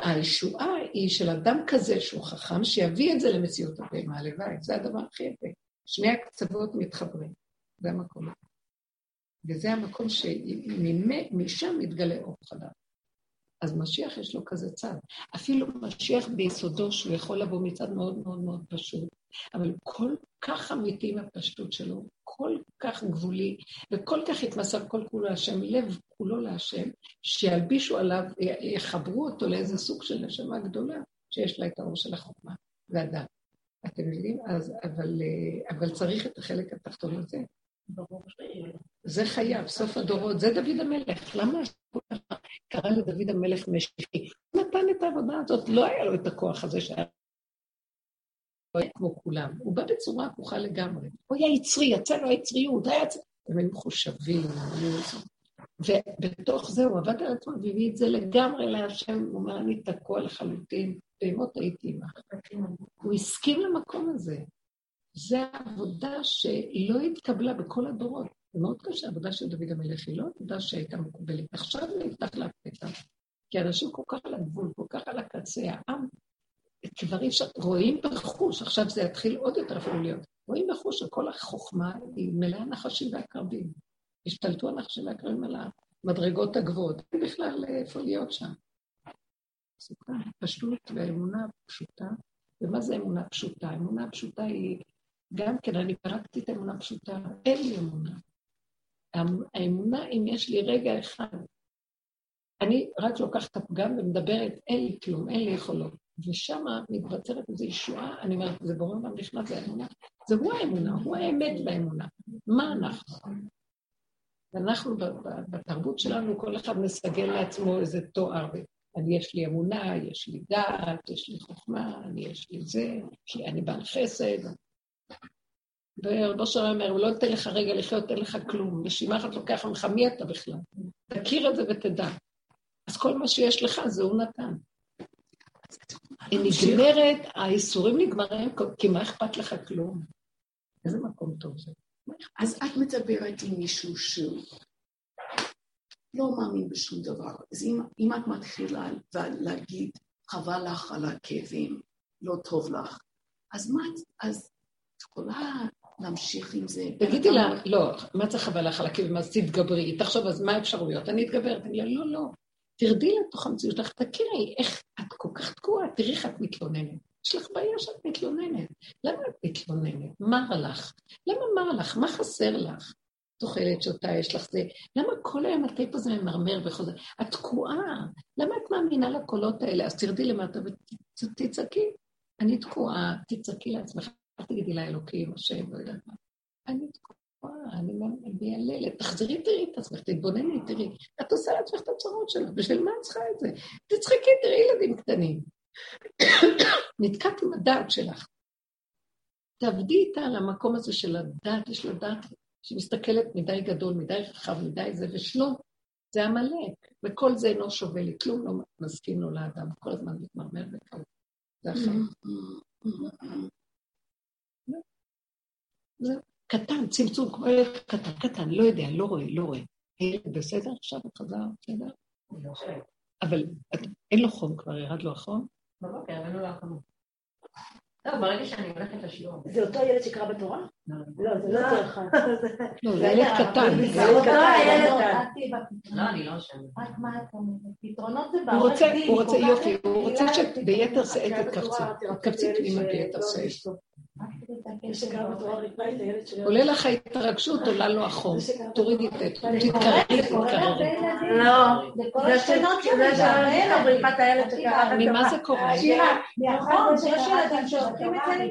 הישועה היא של אדם כזה שהוא חכם, שיביא את זה למציאות הבהמה, הלוואי, זה הדבר הכי יפה. שני הקצוות מתחברים, זה המקום. וזה המקום שמשם מתגלה אור חדש. אז משיח יש לו כזה צד. אפילו משיח ביסודו, שהוא יכול לבוא מצד מאוד מאוד מאוד פשוט, אבל כל כך אמיתי עם הפשטות שלו, כל כך גבולי, וכל כך התמסר כל כולו להשם, לב כולו להשם, שילבישו עליו, יחברו אותו לאיזה סוג של נשמה גדולה, שיש לה את האור של החוכמה והדת. אתם יודעים? אז, אבל, אבל צריך את החלק התחתון הזה. זה חייב, סוף הדורות, זה דוד המלך. למה קרא לדוד המלך משיחי? הוא נתן את העבודה הזאת, לא היה לו את הכוח הזה שהיה לא היה כמו כולם. הוא בא בצורה הפוכה לגמרי. הוא היה יצרי, יצא לו היצריות. הם היו מחושבים, ובתוך זה הוא עבד על עצמו והביא את זה לגמרי להשם, הוא אומר, אני תקוע לחלוטין, בהמות הייתי עמך. הוא הסכים למקום הזה. זו עבודה שלא התקבלה בכל הדורות. זה מאוד קשה, העבודה של דוד המלך היא לא עבודה שהייתה מקובלת. עכשיו נפתח לפתע. כי אנשים כל כך על הגבול, כל כך על הקצה, העם, כבר אי אפשר, רואים בחוש, עכשיו זה יתחיל עוד יותר אפילו להיות, רואים בחוש שכל החוכמה היא מלאה נחשים ועקרבים. השתלטו הנחשים והעקרבים על המדרגות הגבוהות, אין בכלל איפה להיות שם. סוכר, פשטות ואמונה פשוטה. ומה זה אמונה פשוטה? אמונה פשוטה היא גם כן, אני פרקתי את האמונה הפשוטה, אין לי אמונה. האמונה, אם יש לי רגע אחד, אני רק לוקחת את הפגם ומדברת, אין לי כלום, אין לי יכולות. ושם מתבצרת איזו ישועה, אני אומרת, זה ברור מה נכנס לאמונה. זה הוא האמונה, הוא האמת באמונה. מה אנחנו? ואנחנו בתרבות שלנו, כל אחד מסגל לעצמו איזה תואר. אני, יש לי אמונה, יש לי דעת, יש לי חוכמה, אני, יש לי זה, אני בעל חסד, ורבו שלום אומר, לא ייתן לך רגע לחיות, אין לך כלום. נשימה אחת לוקח ממך, מי אתה בכלל? תכיר את זה ותדע. אז כל מה שיש לך זה הוא נתן. היא נגמרת, האיסורים נגמרים, כי מה אכפת לך כלום? איזה מקום טוב זה. אז את מדברת עם מישהו שהוא לא מאמין בשום דבר. אז אם, אם את מתחילה להגיד, חבל לך על הכאבים, לא טוב לך, אז מה, אז את יכולה להמשיך עם זה. תגידי לה, לא, מה צריך חבל לך על הכאבים, אז תתגברי. תחשוב, אז מה האפשרויות? אני אתגבר. תגידי לה, לא, לא. תרדי לתוך המציאות שלך, תכירי איך את כל כך תקועה, תראי איך את מתלוננת. יש לך בעיה שאת מתלוננת. למה את מתלוננת? מר לך. למה מר לך? מה חסר לך? תאכלת, שותה, יש לך זה. למה כל היום הטייפ הזה ממרמר וחוזר? את תקועה. למה את מאמינה לקולות האלה? אז תרדי למטה ותצעקי. אני תקועה, תצעקי לעצמך. אל תגידי לאלוקים, השם, לא יודעת מה. אני תקועה, אני מייללת. תחזרי, תראי את עצמך, תתבונני, תראי. את עושה לעצמך את הצרות שלך, בשביל מה את צריכה את זה? תצחקי, תראי ילדים קטנים. נתקעת עם הדעת שלך. תעבדי איתה על המקום הזה של הדעת, יש לה דעת שמסתכלת מדי גדול, מדי רחב, מדי זה, ושלום, זה עמלק, וכל זה אינו שווה לי, כלום לא מסכים לו לאדם, כל הזמן מתמרמר וכאלה. זה החיים. זה קטן, צמצום, כמו ילד קטן, קטן, לא יודע, לא רואה, לא רואה. הילד בסדר עכשיו, חזר, בסדר? אבל אין לו חום כבר, ירד לו החום? בבוקר, הבאנו לו החום. טוב, ברגע שאני הולכת לשיעור. זה אותו ילד שקרא בתורה? לא, זה לא אותו אחד. לא, זה ילד קטן. זה אותו הילד. לא, אני לא שם. רק מה אתה אומר? פתרונות זה הוא רוצה, הוא רוצה, יופי, הוא רוצה שביתר שאת תתקבצי. תתקבצי פנימה ביתר שאת. עולה לך ההתרגשות, עולה לו החום. תורידי את זה, תתקררי, תתקררי. לא, זה שלא מדברים את הילד שקרא. ממה זה קורה? שירה, נכון, שיש ילדים שעושים את זה.